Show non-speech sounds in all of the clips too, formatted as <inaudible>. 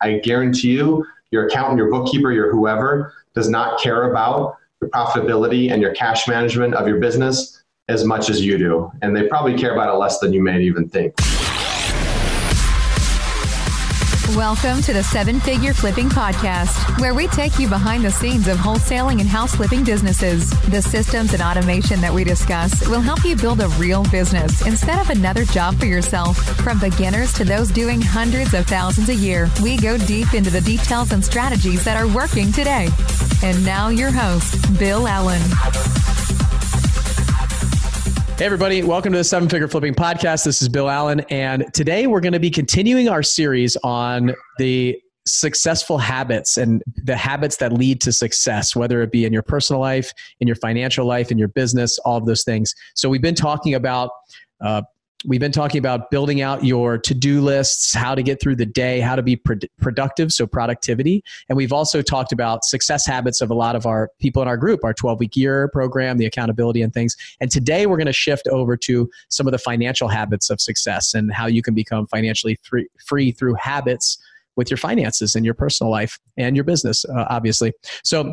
I guarantee you, your accountant, your bookkeeper, your whoever does not care about the profitability and your cash management of your business as much as you do. And they probably care about it less than you may even think. Welcome to the Seven Figure Flipping Podcast, where we take you behind the scenes of wholesaling and house flipping businesses. The systems and automation that we discuss will help you build a real business instead of another job for yourself. From beginners to those doing hundreds of thousands a year, we go deep into the details and strategies that are working today. And now, your host, Bill Allen. Hey, everybody, welcome to the Seven Figure Flipping Podcast. This is Bill Allen, and today we're going to be continuing our series on the successful habits and the habits that lead to success, whether it be in your personal life, in your financial life, in your business, all of those things. So, we've been talking about uh, We've been talking about building out your to do lists, how to get through the day, how to be pro- productive, so productivity. And we've also talked about success habits of a lot of our people in our group, our 12 week year program, the accountability and things. And today we're going to shift over to some of the financial habits of success and how you can become financially free, free through habits with your finances and your personal life and your business, uh, obviously. So,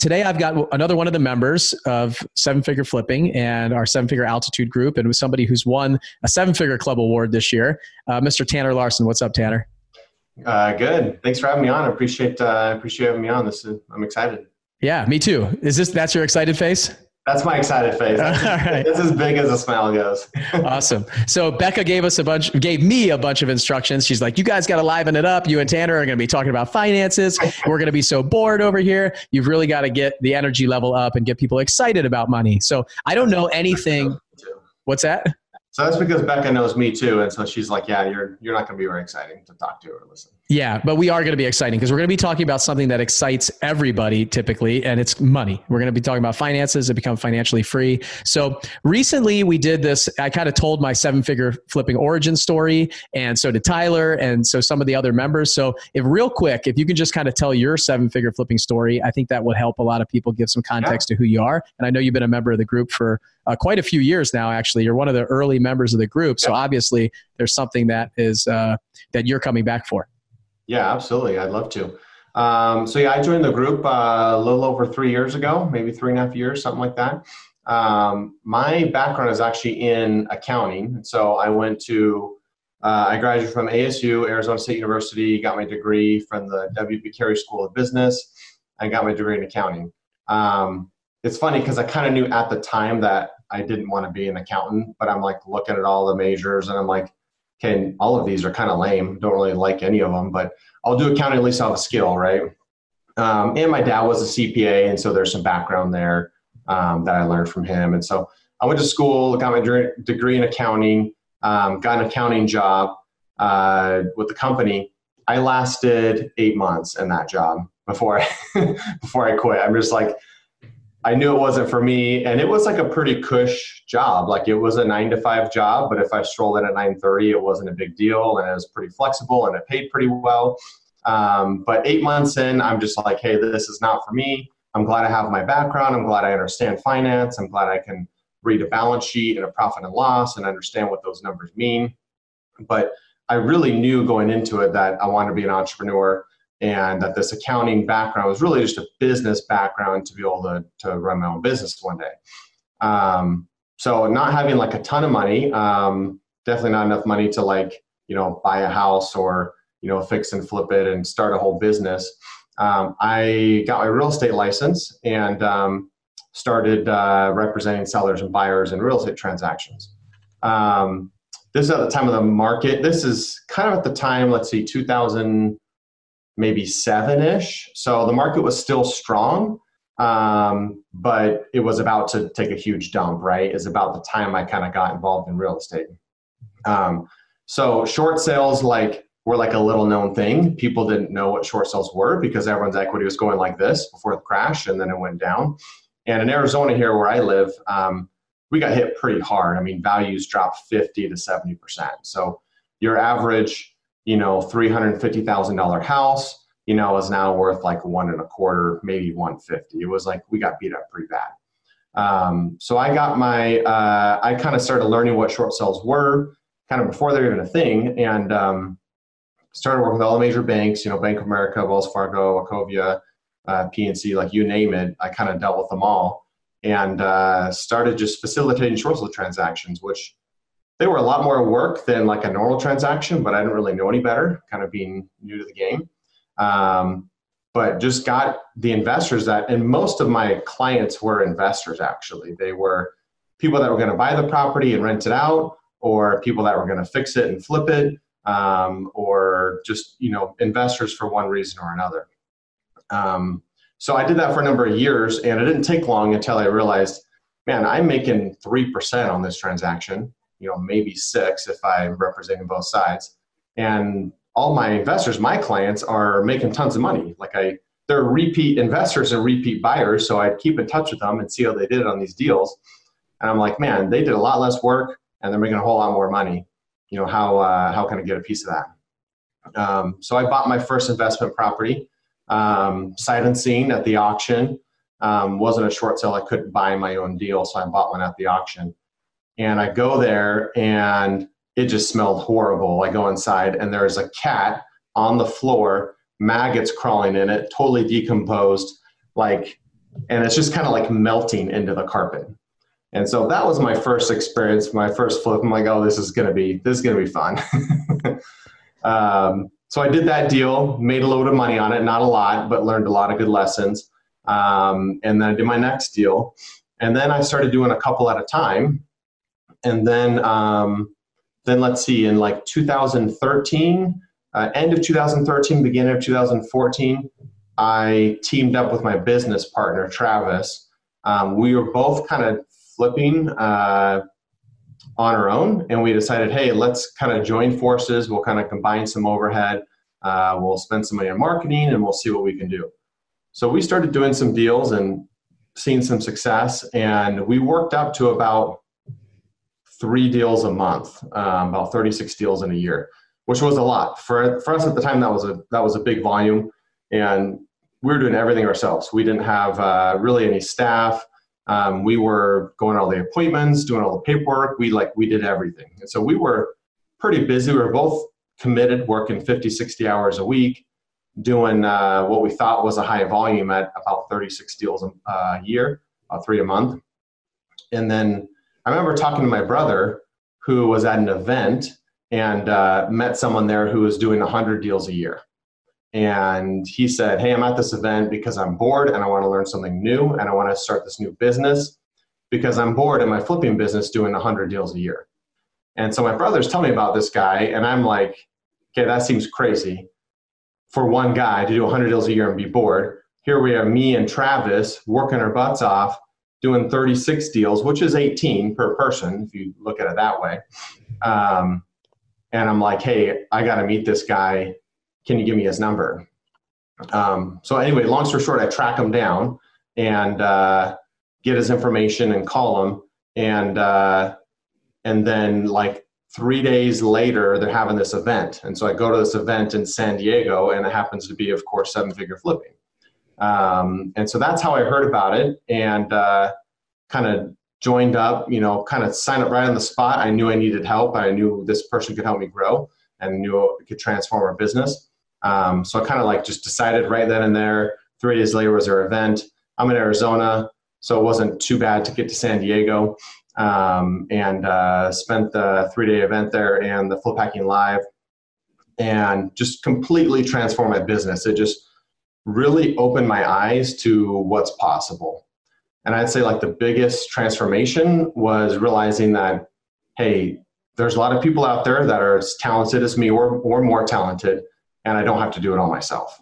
today I've got another one of the members of Seven Figure Flipping and our Seven Figure Altitude Group, and with somebody who's won a Seven Figure Club award this year, uh, Mr. Tanner Larson. What's up, Tanner? Uh, good. Thanks for having me on. I appreciate uh, appreciate having me on. This is, I'm excited. Yeah, me too. Is this that's your excited face? That's my excited face. <laughs> All right. It's as big as a smile goes. <laughs> awesome. So Becca gave us a bunch, gave me a bunch of instructions. She's like, "You guys got to liven it up. You and Tanner are going to be talking about finances. <laughs> We're going to be so bored over here. You've really got to get the energy level up and get people excited about money." So I don't know anything. What's that? So that's because Becca knows me too, and so she's like, "Yeah, you're you're not going to be very exciting to talk to or listen." Yeah, but we are going to be exciting because we're going to be talking about something that excites everybody typically, and it's money. We're going to be talking about finances and become financially free. So recently we did this. I kind of told my seven figure flipping origin story, and so did Tyler, and so some of the other members. So if real quick, if you can just kind of tell your seven figure flipping story, I think that would help a lot of people give some context yeah. to who you are. And I know you've been a member of the group for uh, quite a few years now. Actually, you're one of the early members of the group, so obviously there's something that is uh, that you're coming back for. Yeah, absolutely. I'd love to. Um, so yeah, I joined the group uh, a little over three years ago, maybe three and a half years, something like that. Um, my background is actually in accounting. So I went to, uh, I graduated from ASU, Arizona State University, got my degree from the W.P. Carey School of Business, and got my degree in accounting. Um, it's funny because I kind of knew at the time that I didn't want to be an accountant, but I'm like looking at all the majors and I'm like, okay, all of these are kind of lame. Don't really like any of them, but I'll do accounting. At least I'll have a skill, right? Um, and my dad was a CPA, and so there's some background there um, that I learned from him. And so I went to school, got my degree in accounting, um, got an accounting job uh, with the company. I lasted eight months in that job before I <laughs> before I quit. I'm just like, I knew it wasn't for me, and it was like a pretty cush job. Like it was a nine to five job, but if I strolled in at nine thirty, it wasn't a big deal, and it was pretty flexible, and it paid pretty well. Um, but eight months in, I'm just like, hey, this is not for me. I'm glad I have my background. I'm glad I understand finance. I'm glad I can read a balance sheet and a profit and loss and understand what those numbers mean. But I really knew going into it that I wanted to be an entrepreneur and that this accounting background was really just a business background to be able to, to run my own business one day. Um, so not having like a ton of money, um, definitely not enough money to like, you know, buy a house or, you know, fix and flip it and start a whole business. Um, I got my real estate license and um, started uh, representing sellers and buyers in real estate transactions. Um, this is at the time of the market. This is kind of at the time, let's see, 2000- maybe seven ish. So the market was still strong, um, but it was about to take a huge dump, right? Is about the time I kind of got involved in real estate. Um, so short sales, like, were like a little known thing. People didn't know what short sales were because everyone's equity was going like this before the crash and then it went down. And in Arizona, here where I live, um, we got hit pretty hard. I mean, values dropped 50 to 70%. So your average you know, $350,000 house, you know, is now worth like one and a quarter, maybe 150. It was like, we got beat up pretty bad. Um, so I got my, uh, I kind of started learning what short sales were kind of before they were even a thing. And um, started working with all the major banks, you know, Bank of America, Wells Fargo, Wachovia, uh, PNC, like you name it. I kind of dealt with them all and uh, started just facilitating short sale transactions, which they were a lot more work than like a normal transaction, but I didn't really know any better, kind of being new to the game. Um, but just got the investors that, and most of my clients were investors actually. They were people that were going to buy the property and rent it out, or people that were going to fix it and flip it, um, or just you know investors for one reason or another. Um, so I did that for a number of years, and it didn't take long until I realized, man, I'm making three percent on this transaction. You know, maybe six if I'm representing both sides, and all my investors, my clients, are making tons of money. Like I, they're repeat investors and repeat buyers, so I'd keep in touch with them and see how they did on these deals. And I'm like, man, they did a lot less work and they're making a whole lot more money. You know, how uh, how can I get a piece of that? Um, so I bought my first investment property, um, sight unseen at the auction. Um, wasn't a short sale. I couldn't buy my own deal, so I bought one at the auction. And I go there and it just smelled horrible. I go inside and there's a cat on the floor, maggots crawling in it, totally decomposed, like, and it's just kind of like melting into the carpet. And so that was my first experience, my first flip. I'm like, oh, this is gonna be this is gonna be fun. <laughs> um, so I did that deal, made a load of money on it, not a lot, but learned a lot of good lessons. Um, and then I did my next deal, and then I started doing a couple at a time. And then um, then let's see, in like 2013, uh, end of 2013, beginning of 2014, I teamed up with my business partner, Travis. Um, we were both kind of flipping uh, on our own, and we decided, hey, let's kind of join forces. We'll kind of combine some overhead. Uh, we'll spend some money on marketing, and we'll see what we can do. So we started doing some deals and seeing some success, and we worked up to about three deals a month, um, about 36 deals in a year, which was a lot for for us at the time. That was a that was a big volume, and we were doing everything ourselves. We didn't have uh, really any staff. Um, we were going all the appointments, doing all the paperwork. We like we did everything, and so we were pretty busy. We were both committed, working 50, 60 hours a week, doing uh, what we thought was a high volume at about 36 deals a uh, year, about three a month, and then I remember talking to my brother who was at an event and uh, met someone there who was doing 100 deals a year. And he said, Hey, I'm at this event because I'm bored and I want to learn something new and I want to start this new business because I'm bored in my flipping business doing 100 deals a year. And so my brother's telling me about this guy, and I'm like, Okay, that seems crazy for one guy to do 100 deals a year and be bored. Here we are, me and Travis working our butts off doing 36 deals, which is 18 per person, if you look at it that way. Um, and I'm like, hey, I got to meet this guy. Can you give me his number? Um, so anyway, long story short, I track him down and uh, get his information and call him. And uh, and then like three days later, they're having this event. And so I go to this event in San Diego, and it happens to be, of course, seven figure flipping. Um, and so that's how I heard about it and uh, kind of joined up, you know, kind of signed up right on the spot. I knew I needed help. I knew this person could help me grow and knew it could transform our business. Um, so I kind of like just decided right then and there. Three days later was our event. I'm in Arizona, so it wasn't too bad to get to San Diego um, and uh, spent the three day event there and the Flip Hacking Live and just completely transformed my business. It just really opened my eyes to what's possible. And I'd say like the biggest transformation was realizing that, hey, there's a lot of people out there that are as talented as me or, or more talented, and I don't have to do it all myself.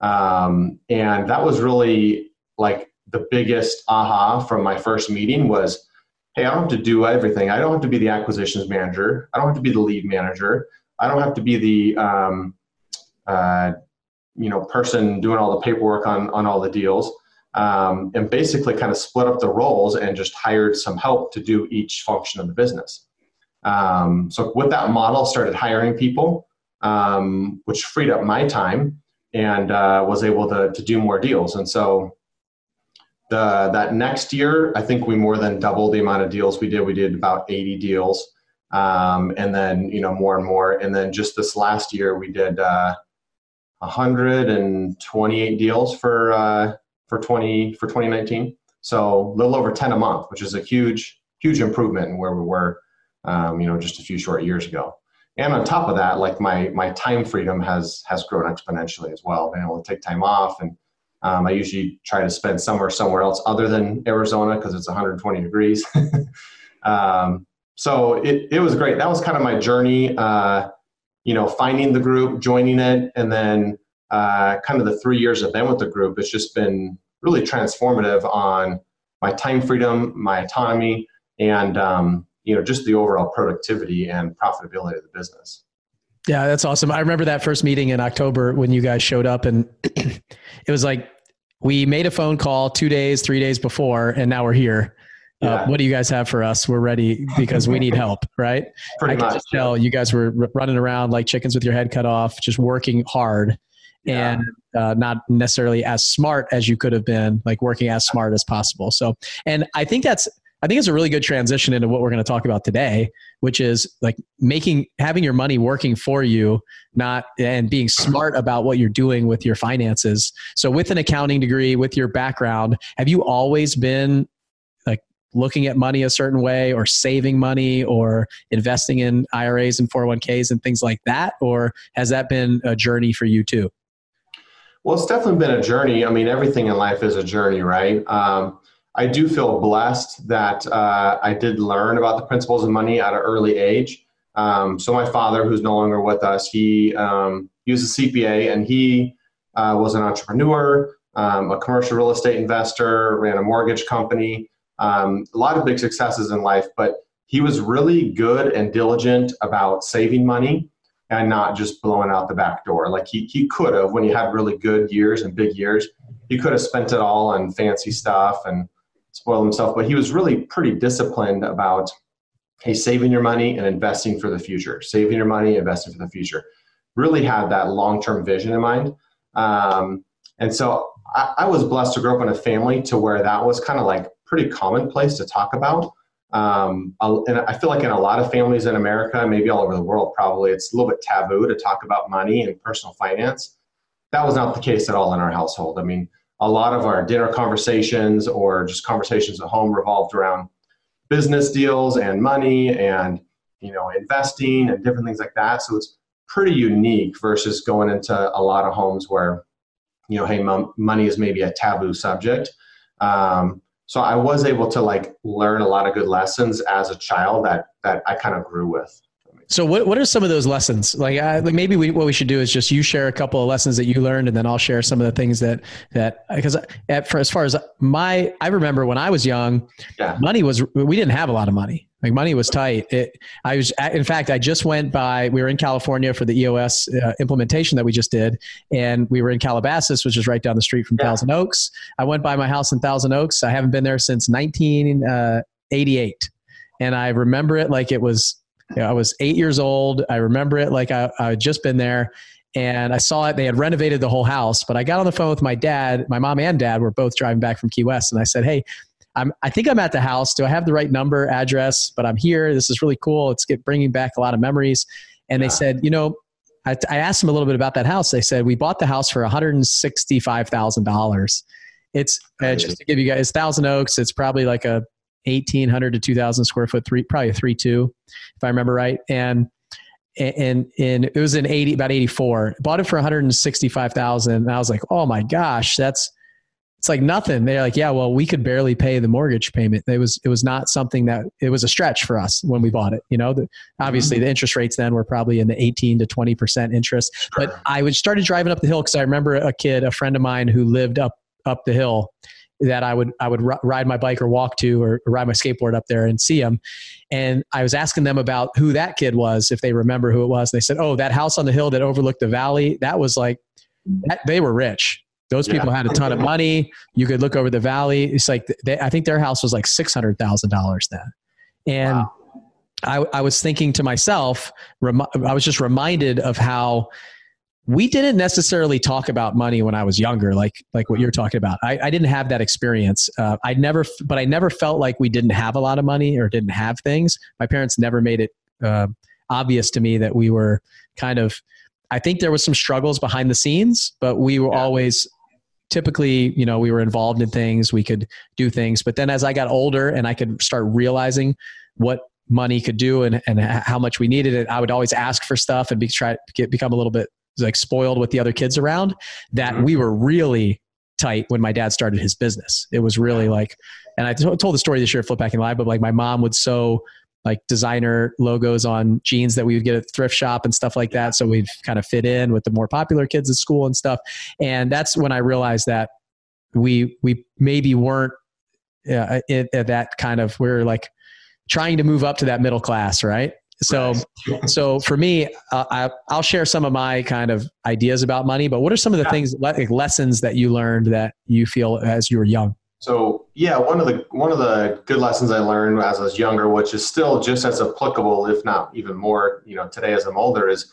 Um, and that was really like the biggest aha from my first meeting was, hey, I don't have to do everything. I don't have to be the acquisitions manager. I don't have to be the lead manager. I don't have to be the um, uh, you know person doing all the paperwork on on all the deals um, and basically kind of split up the roles and just hired some help to do each function of the business. Um, so with that model started hiring people um, which freed up my time and uh, was able to, to do more deals. And so the, that next year i think we more than doubled the amount of deals we did. We did about 80 deals um, and then you know more and more. And then just this last year, we did uh, 128 deals for uh, for 20 for 2019. So a little over 10 a month, which is a huge huge improvement in where we were, um, you know, just a few short years ago. And on top of that, like my my time freedom has has grown exponentially as well. Being able to take time off, and um, I usually try to spend somewhere somewhere else other than Arizona because it's 120 degrees. <laughs> um, so it it was great. That was kind of my journey. Uh, you know, finding the group, joining it, and then uh, kind of the three years I've been with the group. It's just been really transformative on my time freedom, my autonomy, and um, you know just the overall productivity and profitability of the business. Yeah, that's awesome. I remember that first meeting in October when you guys showed up, and <clears throat> it was like we made a phone call two days, three days before, and now we're here. Yeah. Uh, what do you guys have for us? We're ready because we need help, <laughs> right? Pretty I can much, just tell you guys were running around like chickens with your head cut off, just working hard yeah. and uh, not necessarily as smart as you could have been, like working as smart as possible. So, and I think that's I think it's a really good transition into what we're going to talk about today, which is like making having your money working for you, not and being smart about what you're doing with your finances. So, with an accounting degree, with your background, have you always been looking at money a certain way, or saving money, or investing in IRAs and 401ks and things like that, or has that been a journey for you too? Well, it's definitely been a journey. I mean, everything in life is a journey, right? Um, I do feel blessed that uh, I did learn about the principles of money at an early age. Um, so my father, who's no longer with us, he um, he was a CPA and he uh, was an entrepreneur, um, a commercial real estate investor, ran a mortgage company, um, a lot of big successes in life. But he was really good and diligent about saving money and not just blowing out the back door. Like he he could have when he had really good years and big years, he could have spent it all on fancy stuff and spoil himself, but he was really pretty disciplined about hey, saving your money and investing for the future, saving your money, investing for the future. Really had that long term vision in mind. Um, and so I, I, was blessed to grow up in a family to where that was kind of like pretty commonplace to talk about. Um, and I feel like in a lot of families in America, maybe all over the world, probably it's a little bit taboo to talk about money and personal finance. That was not the case at all in our household. I mean, a lot of our dinner conversations or just conversations at home revolved around business deals and money and you know investing and different things like that so it's pretty unique versus going into a lot of homes where you know hey money is maybe a taboo subject um, so i was able to like learn a lot of good lessons as a child that that i kind of grew with so what, what are some of those lessons? Like, uh, like maybe we, what we should do is just you share a couple of lessons that you learned, and then I'll share some of the things that that because at, for as far as my I remember when I was young, yeah. money was we didn't have a lot of money. Like money was tight. It, I was in fact I just went by. We were in California for the EOS uh, implementation that we just did, and we were in Calabasas, which is right down the street from yeah. Thousand Oaks. I went by my house in Thousand Oaks. I haven't been there since 1988, uh, and I remember it like it was you know, I was eight years old. I remember it like I, I had just been there and I saw it. They had renovated the whole house, but I got on the phone with my dad. My mom and dad were both driving back from Key West, and I said, "Hey, I'm, I think I'm at the house. Do I have the right number, address? But I'm here. This is really cool. It's get, bringing back a lot of memories." And yeah. they said, "You know." I, I asked them a little bit about that house. They said we bought the house for one hundred and sixty-five thousand dollars. It's uh, just to give you guys Thousand Oaks. It's probably like a 1800 to 2000 square foot three probably a three two if i remember right and and and it was in 80 about 84 bought it for 165000 and i was like oh my gosh that's it's like nothing they're like yeah well we could barely pay the mortgage payment it was it was not something that it was a stretch for us when we bought it you know the, obviously mm-hmm. the interest rates then were probably in the 18 to 20 percent interest sure. but i would started driving up the hill because i remember a kid a friend of mine who lived up up the hill that I would I would r- ride my bike or walk to or, ride my skateboard up there and see him. And I was asking them about who that kid was, if they remember who it was. They said, "Oh, that house on the hill that overlooked the valley. That was like that, they were rich. Those people had a ton of money. You could look over the valley. It's like they, I think their house was like six hundred thousand dollars then, and." Wow. I, I was thinking to myself, I was just reminded of how we didn't necessarily talk about money when I was younger, like like what you're talking about. I, I didn't have that experience. Uh, I never, but I never felt like we didn't have a lot of money or didn't have things. My parents never made it uh, obvious to me that we were kind of I think there was some struggles behind the scenes, but we were yeah. always typically, you know, we were involved in things, we could do things. But then as I got older and I could start realizing what money could do and, and how much we needed it, I would always ask for stuff and be try get, become a little bit like spoiled with the other kids around that mm-hmm. we were really tight when my dad started his business. It was really like, and I t- told the story this year at Flip Hacking Live, but like my mom would sew like designer logos on jeans that we would get at thrift shop and stuff like that. So we'd kind of fit in with the more popular kids at school and stuff. And that's when I realized that we we maybe weren't uh, at, at that kind of we're like trying to move up to that middle class, right? So, <laughs> so for me, uh, I, I'll share some of my kind of ideas about money. But what are some of the yeah. things, like lessons that you learned that you feel as you were young? So yeah, one of the one of the good lessons I learned as I was younger, which is still just as applicable, if not even more, you know, today as I'm older, is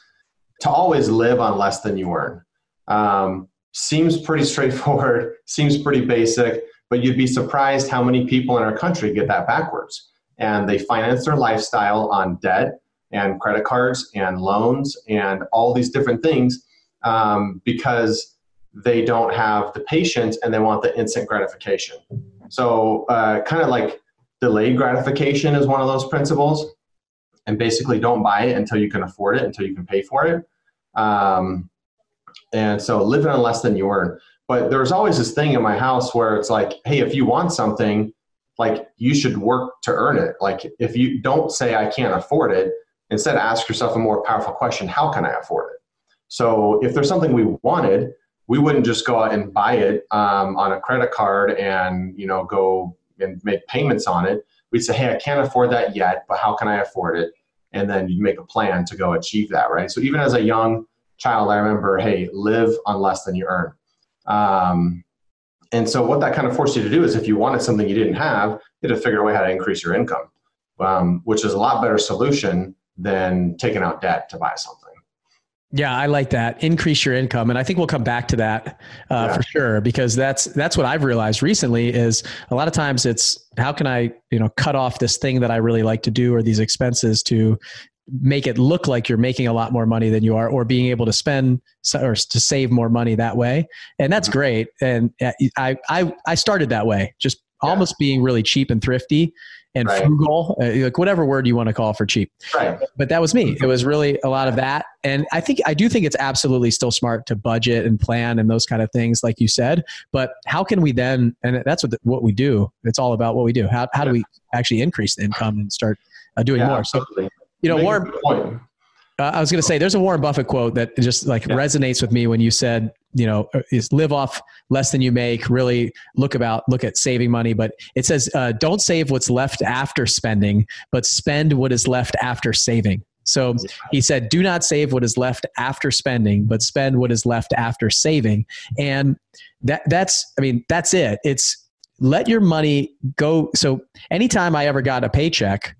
to always live on less than you earn. Um, seems pretty <laughs> straightforward, seems pretty basic, but you'd be surprised how many people in our country get that backwards, and they finance their lifestyle on debt and credit cards and loans and all these different things um, because they don't have the patience and they want the instant gratification. So, uh, kind of like delayed gratification is one of those principles. And basically, don't buy it until you can afford it, until you can pay for it. Um, and so, living on less than you earn. But there's always this thing in my house where it's like, hey, if you want something, like you should work to earn it. Like, if you don't say, I can't afford it, instead ask yourself a more powerful question how can I afford it? So, if there's something we wanted, we wouldn't just go out and buy it um, on a credit card and you know go and make payments on it. We'd say hey i can't afford that yet but how can i afford it? And then you make a plan to go achieve that right? So even as a young child i remember hey live on less than you earn. Um, and so what that kind of forced you to do is if you wanted something you didn't have you had to figure out how to increase your income um, which is a lot better solution than taking out debt to buy something yeah, I like that. Increase your income, and I think we'll come back to that uh, yeah. for sure because that's that's what I've realized recently. Is a lot of times it's how can I you know cut off this thing that I really like to do or these expenses to make it look like you're making a lot more money than you are, or being able to spend or to save more money that way, and that's mm-hmm. great. And uh, I I I started that way, just yeah. almost being really cheap and thrifty and right. frugal, uh, like whatever word you want to call for cheap. Right. But that was me. It was really a lot of that. And I think, I do think it's absolutely still smart to budget and plan and those kind of things, like you said. But how can we then, and that's what, the, what we do. It's all about what we do. How, how do we actually increase the income and start uh, doing yeah, more? Absolutely. So, you know, Warren, uh, I was going to say, there's a Warren Buffett quote that just like yeah. resonates with me when you said, you know, uh, is live off less than you make. Really look about look at saving money, but it says uh, don't save what's left after spending, but spend what is left after saving. So he said, do not save what is left after spending, but spend what is left after saving. And that that's, I mean, that's it. It's let your money go. So anytime I ever got a paycheck,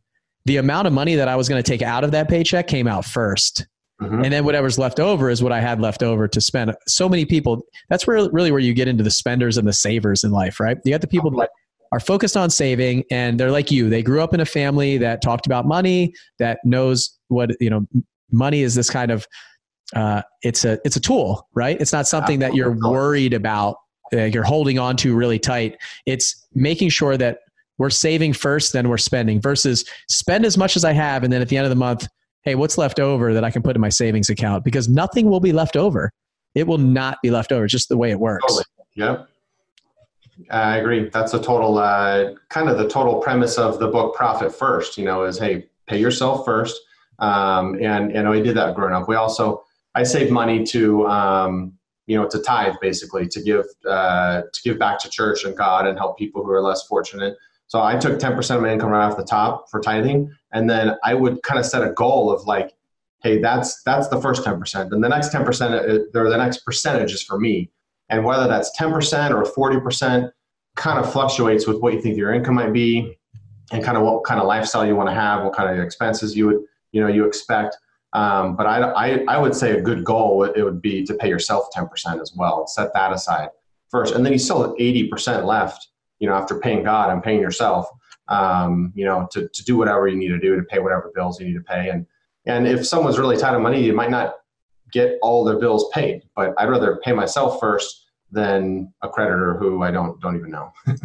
the amount of money that I was going to take out of that paycheck came out 1st mm-hmm. And then whatever's left over is what I had left over to spend. So many people, that's where really where you get into the spenders and the savers in life, right? You got the people that are focused on saving and they're like you. They grew up in a family that talked about money, that knows what, you know, money is this kind of uh, it's a it's a tool, right? It's not something that you're worried about. Uh, you're holding on to really tight. It's making sure that we're saving first, then we're spending versus spend as much as I have. And then at the end of the month, hey, what's left over that I can put in my savings account? Because nothing will be left over. It will not be left over. It's just the way it works. Totally. Yep. I agree. That's a total, uh, kind of the total premise of the book Profit First, you know, is hey, pay yourself first. Um, and, and we did that growing up. We also, I saved money to, um, you know, to tithe basically, to give, uh, to give back to church and God and help people who are less fortunate. So I took 10% of my income right off the top for tithing. And then I would kind of set a goal of like, hey, that's that's the first 10%. And the next 10% or the next percentage is for me. And whether that's 10% or 40% kind of fluctuates with what you think your income might be and kind of what kind of lifestyle you want to have, what kind of expenses you would, you know, you expect. Um, but I, I, I would say a good goal, it would be to pay yourself 10% as well. Set that aside first. And then you still have 80% left you know, after paying God and paying yourself, um, you know, to, to do whatever you need to do to pay whatever bills you need to pay. And, and if someone's really tight on money, you might not get all their bills paid, but I'd rather pay myself first than a creditor who I don't, don't even know. <laughs>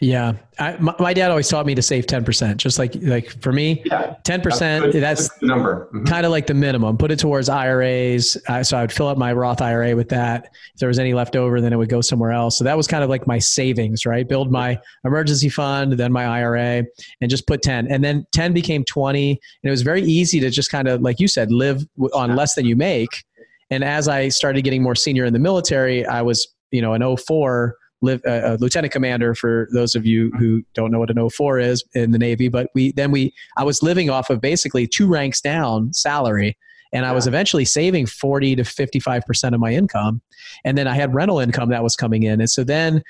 Yeah, I, my, my, dad always taught me to save ten percent. Just like like for me, ten percent. That's, the number. Mm-hmm. Kind of like the minimum. Put it towards IRAs. Uh, so I would fill up my Roth IRA with that. If there was any left over, then it would go somewhere else. So that was kind of like my savings, right? Build my emergency fund, then my IRA, and just put ten. And then ten became twenty, and it was very easy to just kind of like you said, live on less than you make. And as I started getting more senior in the military, I was you know an 04 live, uh, a lieutenant commander for those of you who don't know what an 04 is in the Navy. But we then we I was living off of basically two ranks down salary. And I was eventually saving 40 to 55% of my income. And then I had rental income that was coming in. And so then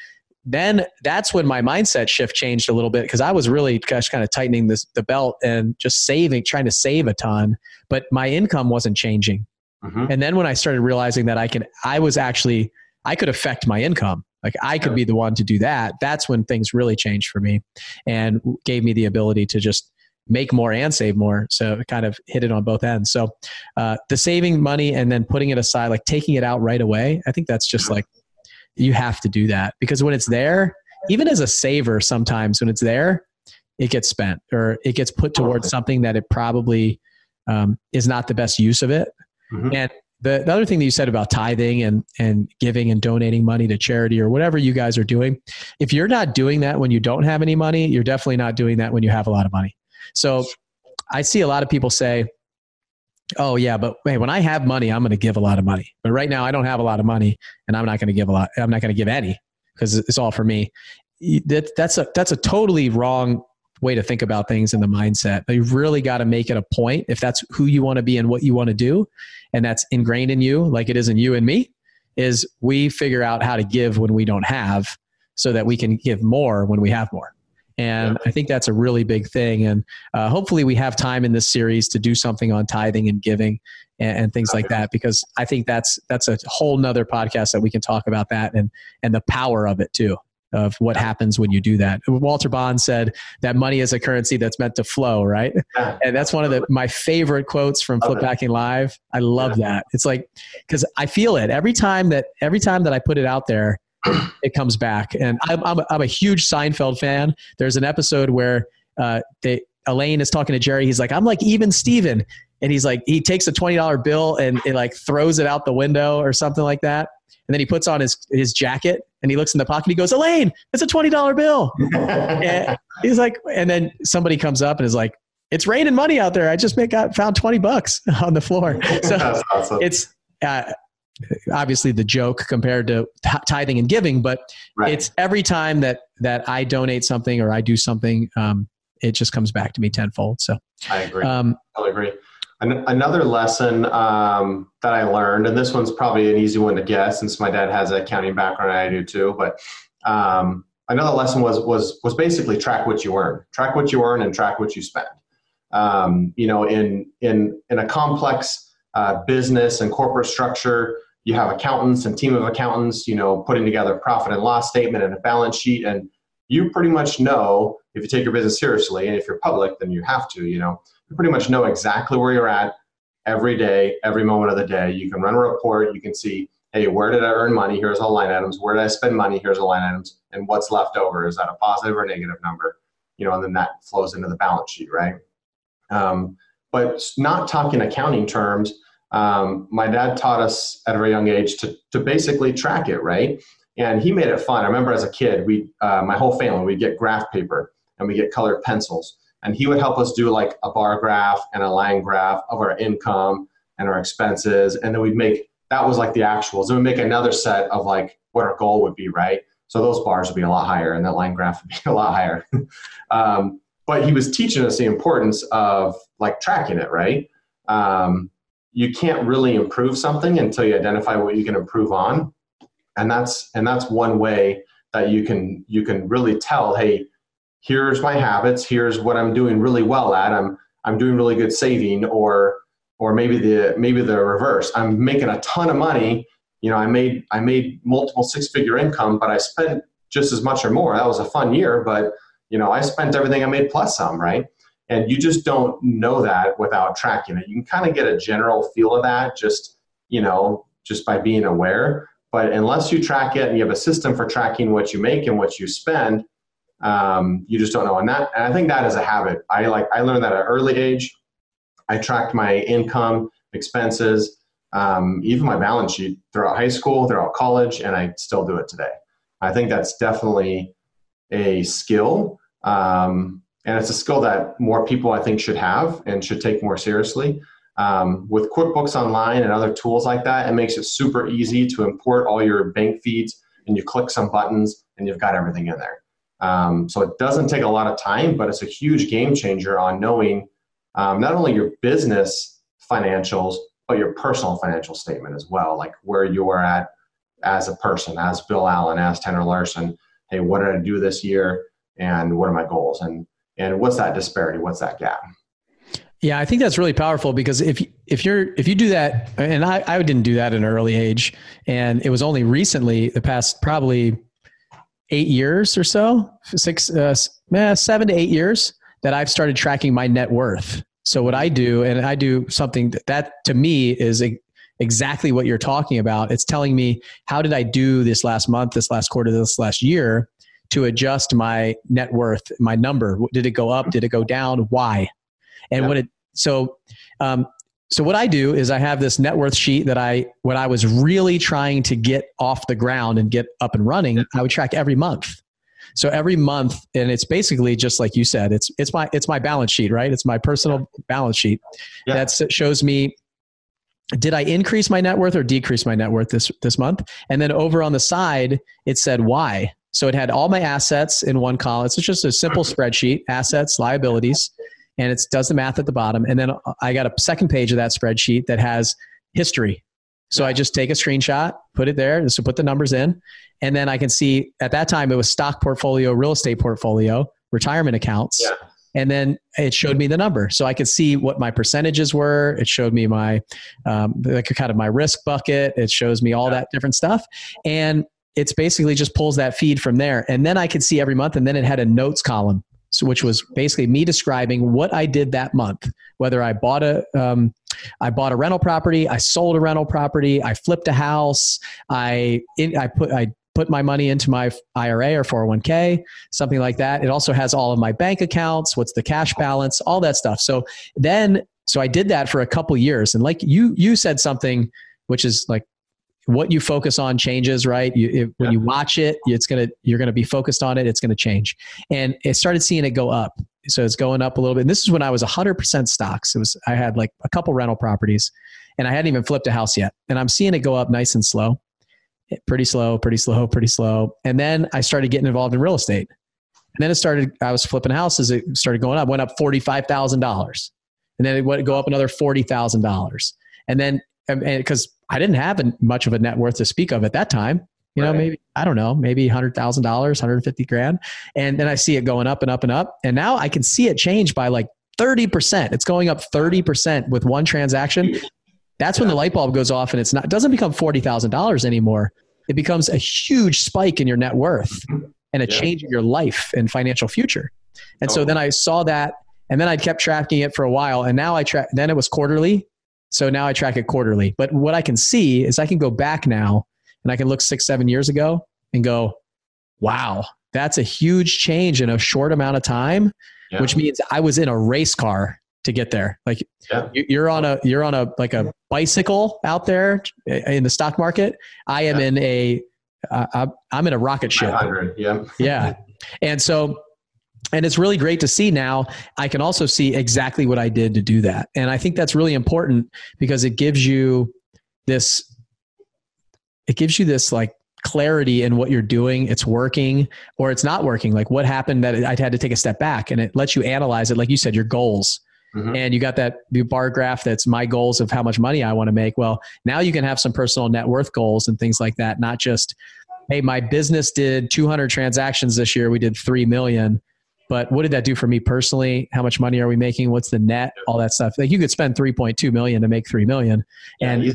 then that's when my mindset shift changed a little bit because I was really gosh, kind of tightening this, the belt and just saving, trying to save a ton, but my income wasn't changing. Mm-hmm. And then when I started realizing that I can, I was actually, I could affect my income. Like I could be the one to do that. That's when things really changed for me and gave me the ability to just make more and save more. So it kind of hit it on both ends. So uh, the saving money and then putting it aside, like taking it out right away, I think that's just like you have to do that because when it's there, even as a saver, sometimes when it's there, it gets spent or it gets put towards something that it probably um, is not the best use of it. Mm-hmm. And the, the other thing that you said about tithing and, and giving and donating money to charity or whatever you guys are doing, if you're not doing that when you don't have any money, you're definitely not doing that when you have a lot of money. So I see a lot of people say, oh yeah but hey when i have money i'm going to give a lot of money but right now i don't have a lot of money and i'm not going to give a lot i'm not going to give any because it's all for me that, that's a that's a totally wrong way to think about things in the mindset But you've really got to make it a point if that's who you want to be and what you want to do and that's ingrained in you like it is in you and me is we figure out how to give when we don't have so that we can give more when we have more. And i think that's a really big thing and uh, hopefully we have time in this series to do something on tithing and giving and, and things like that because i think that's that's a whole nother podcast that we can talk about that and and the power of it too of what happens when you do that. Walter Bond said that money is a currency that's meant to flow, right? Yeah. And that's one of the my favorite quotes from Flip Hacking Live. I love yeah. that. It's like because I feel it every time that every time that I put it out there, <clears throat> it comes back. And I'm I'm a, I'm a huge Seinfeld fan. There's an episode where uh, they Elaine is talking to Jerry. He's like, I'm like even Steven. And he's like, he takes a $20 bill and it like throws it out the window or something like that. And then he puts on his, his jacket and he looks in the pocket. He goes, Elaine, it's a $20 bill. <laughs> and he's like, and then somebody comes up and is like, it's raining money out there. I just make, got, found 20 bucks <laughs> on the floor. So <laughs> awesome. it's, uh, obviously the joke compared to tithing and giving, but right. it's every time that, that I donate something or I do something, um, it just comes back to me tenfold. So I agree. Um, I agree. An- another lesson um, that I learned, and this one's probably an easy one to guess since my dad has an accounting background and I do too, but um, another lesson was, was, was basically track what you earn, track what you earn and track what you spend. Um, you know, in, in, in a complex uh, business and corporate structure, you have accountants and team of accountants, you know, putting together a profit and loss statement and a balance sheet. And you pretty much know if you take your business seriously and if you're public, then you have to, you know, you pretty much know exactly where you're at every day, every moment of the day. You can run a report. You can see, hey, where did I earn money? Here's all line items. Where did I spend money? Here's all line items. And what's left over? Is that a positive or negative number? You know, and then that flows into the balance sheet, right? Um, but not talking accounting terms, um, my dad taught us at a very young age to, to basically track it, right? And he made it fun. I remember as a kid, we, uh, my whole family, we'd get graph paper and we get colored pencils and he would help us do like a bar graph and a line graph of our income and our expenses. And then we'd make that was like the actuals. And we'd make another set of like what our goal would be right? So those bars would be a lot higher and that line graph would be a lot higher. <laughs> Um, but he was teaching us the importance of like tracking it right? Um, you can't really improve something until you identify what you can improve on. And that's and that's one way that you can you can really tell hey here's my habits here's what i'm doing really well at i'm i'm doing really good saving or or maybe the maybe the reverse i'm making a ton of money you know i made i made multiple six figure income but i spent just as much or more that was a fun year but you know, I spent everything I made plus some, right? And you just don't know that without tracking it. You can kind of get a general feel of that just, you know, just by being aware. But unless you track it and you have a system for tracking what you make and what you spend, um, you just don't know. And that, and I think that is a habit. I like, I learned that at an early age. I tracked my income, expenses, um, even my balance sheet throughout high school, throughout college, and I still do it today. I think that's definitely a skill. Um, and it's a skill that more people I think should have and should take more seriously. Um, with QuickBooks Online and other tools like that, it makes it super easy to import all your bank feeds and you click some buttons and you've got everything in there. Um, so it doesn't take a lot of time, but it's a huge game changer on knowing um, not only your business financials, but your personal financial statement as well, like where you are at as a person, as Bill Allen, as Tanner Larson. Hey, what did I do this year, and what are my goals, and and what's that disparity? What's that gap? Yeah, I think that's really powerful because if if you're if you do that, and I I didn't do that at an early age, and it was only recently, the past probably eight years or so, six, uh, seven to eight years, that I've started tracking my net worth. So what I do, and I do something that, that to me is a, exactly what you're talking about. It's telling me how did I do this last month, this last quarter, this last year to adjust my net worth, my number. Did it go up? Did it go down? Why? And yeah. what it so um, so what I do is I have this net worth sheet that I when I was really trying to get off the ground and get up and running, I would track every month. So every month, and it's basically just like you said, it's it's my it's my balance sheet, right? It's my personal balance sheet yeah. that shows me did I increase my net worth or decrease my net worth this this month? And then over on the side, it said why. So it had all my assets in one column. It's just a simple spreadsheet: assets, liabilities, and it does the math at the bottom. And then I got a second page of that spreadsheet that has history. So I just take a screenshot, put it there, so put the numbers in, and then I can see at that time it was stock portfolio, real estate portfolio, retirement accounts. Yeah. And then it showed me the number. So I could see what my percentages were. It showed me my, um, like kind of my risk bucket. It shows me all yeah. that different stuff. And it's basically just pulls that feed from there. And then I could see every month. And then it had a notes column. So, which was basically me describing what I did that month, whether I bought a, um, I bought a rental property, I sold a rental property, I flipped a house, I, I put, I put my money into my IRA or 401k, something like that. It also has all of my bank accounts, what's the cash balance, all that stuff. So then, so I did that for a couple years. And like you, you said something, which is like what you focus on changes, right? You, it, when yeah. you watch it, it's gonna you're gonna be focused on it. It's gonna change, and it started seeing it go up. So it's going up a little bit. And this is when I was 100% stocks. It was I had like a couple rental properties, and I hadn't even flipped a house yet. And I'm seeing it go up nice and slow pretty slow, pretty slow, pretty slow. And then I started getting involved in real estate. And then it started, I was flipping houses. It started going up, went up $45,000. And then it would go up another $40,000. And then, because I didn't have much of a net worth to speak of at that time, you know, right. maybe, I don't know, maybe $100,000, 150 grand. And then I see it going up and up and up. And now I can see it change by like 30%. It's going up 30% with one transaction. That's when the light bulb goes off and it's not it doesn't become $40,000 anymore. It becomes a huge spike in your net worth and a yeah. change in your life and financial future. And oh. so then oh. I saw that and then I kept tracking it for a while and now I track then it was quarterly. So now I track it quarterly. But what I can see is I can go back now and I can look 6 7 years ago and go, "Wow, that's a huge change in a short amount of time." Yeah. Which means I was in a race car to get there. Like yeah. you're on a you're on a like a bicycle out there in the stock market. I am yeah. in a uh, I'm in a rocket ship. Yeah. yeah. And so and it's really great to see now i can also see exactly what i did to do that and i think that's really important because it gives you this it gives you this like clarity in what you're doing it's working or it's not working like what happened that i had to take a step back and it lets you analyze it like you said your goals Mm-hmm. And you got that bar graph that's my goals of how much money I want to make. Well, now you can have some personal net worth goals and things like that, not just, hey, my business did 200 transactions this year. We did 3 million. But what did that do for me personally? How much money are we making? What's the net? All that stuff. Like you could spend 3.2 million to make 3 million. And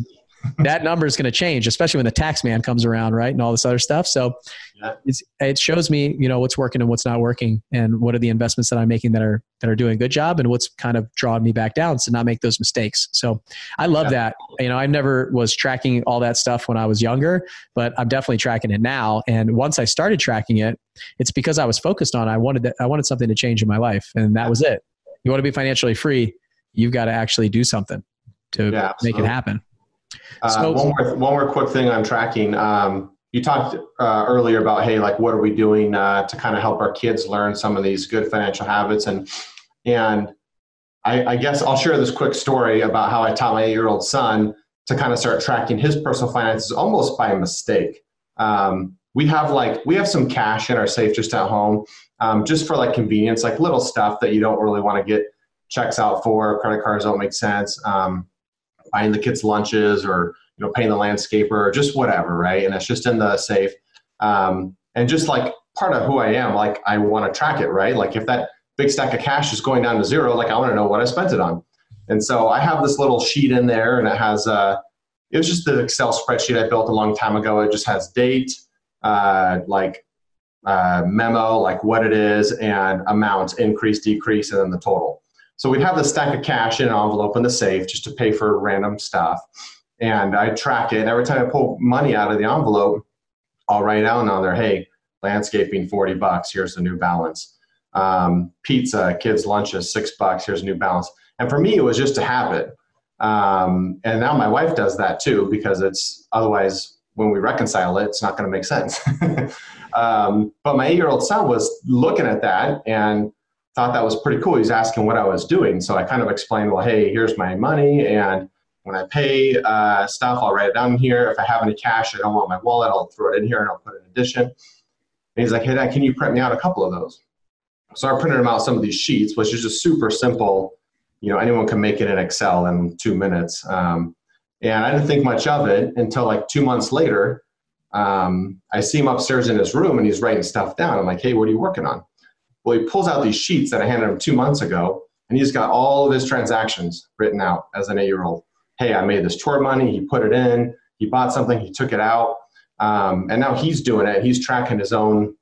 that number is going to change, especially when the tax man comes around, right? And all this other stuff. So yeah. it shows me, you know, what's working and what's not working and what are the investments that I'm making that are, that are doing a good job and what's kind of drawing me back down to not make those mistakes. So I love yeah. that. You know, I never was tracking all that stuff when I was younger, but I'm definitely tracking it now. And once I started tracking it, it's because I was focused on, I wanted, that, I wanted something to change in my life and that was it. You want to be financially free, you've got to actually do something to yeah, make it happen. Uh, one more one more quick thing on tracking. Um, you talked uh, earlier about hey, like what are we doing uh, to kind of help our kids learn some of these good financial habits and and I, I guess I'll share this quick story about how I taught my eight year old son to kind of start tracking his personal finances almost by mistake. Um, we have like we have some cash in our safe just at home, um, just for like convenience, like little stuff that you don't really want to get checks out for. Credit cards don't make sense. Um, buying the kids lunches or you know paying the landscaper or just whatever, right? And it's just in the safe. Um, and just like part of who I am, like I want to track it, right? Like if that big stack of cash is going down to zero, like I want to know what I spent it on. And so I have this little sheet in there, and it has uh, it was just the Excel spreadsheet I built a long time ago. It just has date, uh, like uh, memo, like what it is, and amount, increase, decrease, and then the total. So we'd have the stack of cash in an envelope in the safe just to pay for random stuff. And I'd track it. And every time I pull money out of the envelope, I'll write down on there, hey, landscaping, 40 bucks. Here's the new balance. Um, pizza, kids' lunches, six bucks. Here's a new balance. And for me, it was just a habit. Um, and now my wife does that too because it's otherwise when we reconcile it, it's not going to make sense. <laughs> um, but my eight year old son was looking at that and thought that was pretty cool. He's asking what I was doing. So I kind of explained, well, hey, here's my money. And when I pay uh, stuff, I'll write it down here. If I have any cash I don't want my wallet, I'll throw it in here and I'll put an addition. And he's like, hey, Dad, can you print me out a couple of those? So I printed him out some of these sheets, which is just super simple. You know, anyone can make it in Excel in two minutes. Um, and I didn't think much of it until like two months later. Um, I see him upstairs in his room and he's writing stuff down. I'm like, hey, what are you working on? Well, he pulls out these sheets that I handed him two months ago, and he's got all of his transactions written out as an eight year old. Hey, I made this tour money. He put it in. He bought something. He took it out, um, and now he's doing it. He's tracking his own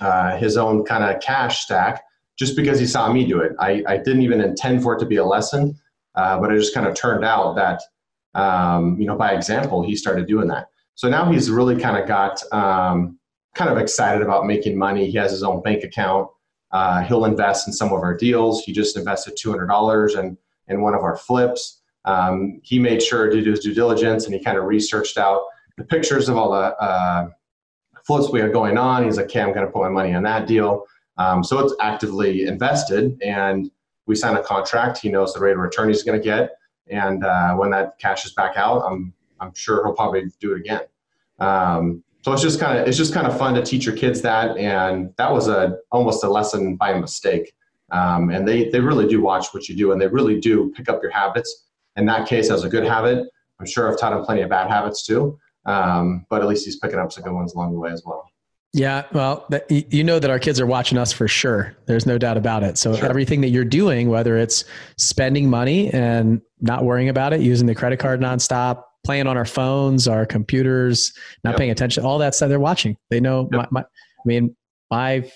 uh, his own kind of cash stack just because he saw me do it. I, I didn't even intend for it to be a lesson, uh, but it just kind of turned out that um, you know by example he started doing that. So now he's really kind of got um, kind of excited about making money. He has his own bank account. Uh, he'll invest in some of our deals. He just invested $200 in, in one of our flips. Um, he made sure to do his due diligence and he kind of researched out the pictures of all the uh, flips we had going on. He's like, okay, I'm going to put my money on that deal. Um, so it's actively invested and we sign a contract. He knows the rate of return he's going to get. And uh, when that cash is back out, I'm, I'm sure he'll probably do it again. Um, so it's just kind of it's just kind of fun to teach your kids that and that was a almost a lesson by mistake um, and they they really do watch what you do and they really do pick up your habits in that case as a good habit i'm sure i've taught him plenty of bad habits too um, but at least he's picking up some good ones along the way as well yeah, well, you know that our kids are watching us for sure. There's no doubt about it. So sure. everything that you're doing, whether it's spending money and not worrying about it, using the credit card nonstop, playing on our phones, our computers, not yep. paying attention, all that stuff they're watching. They know yep. my, my, I mean, my,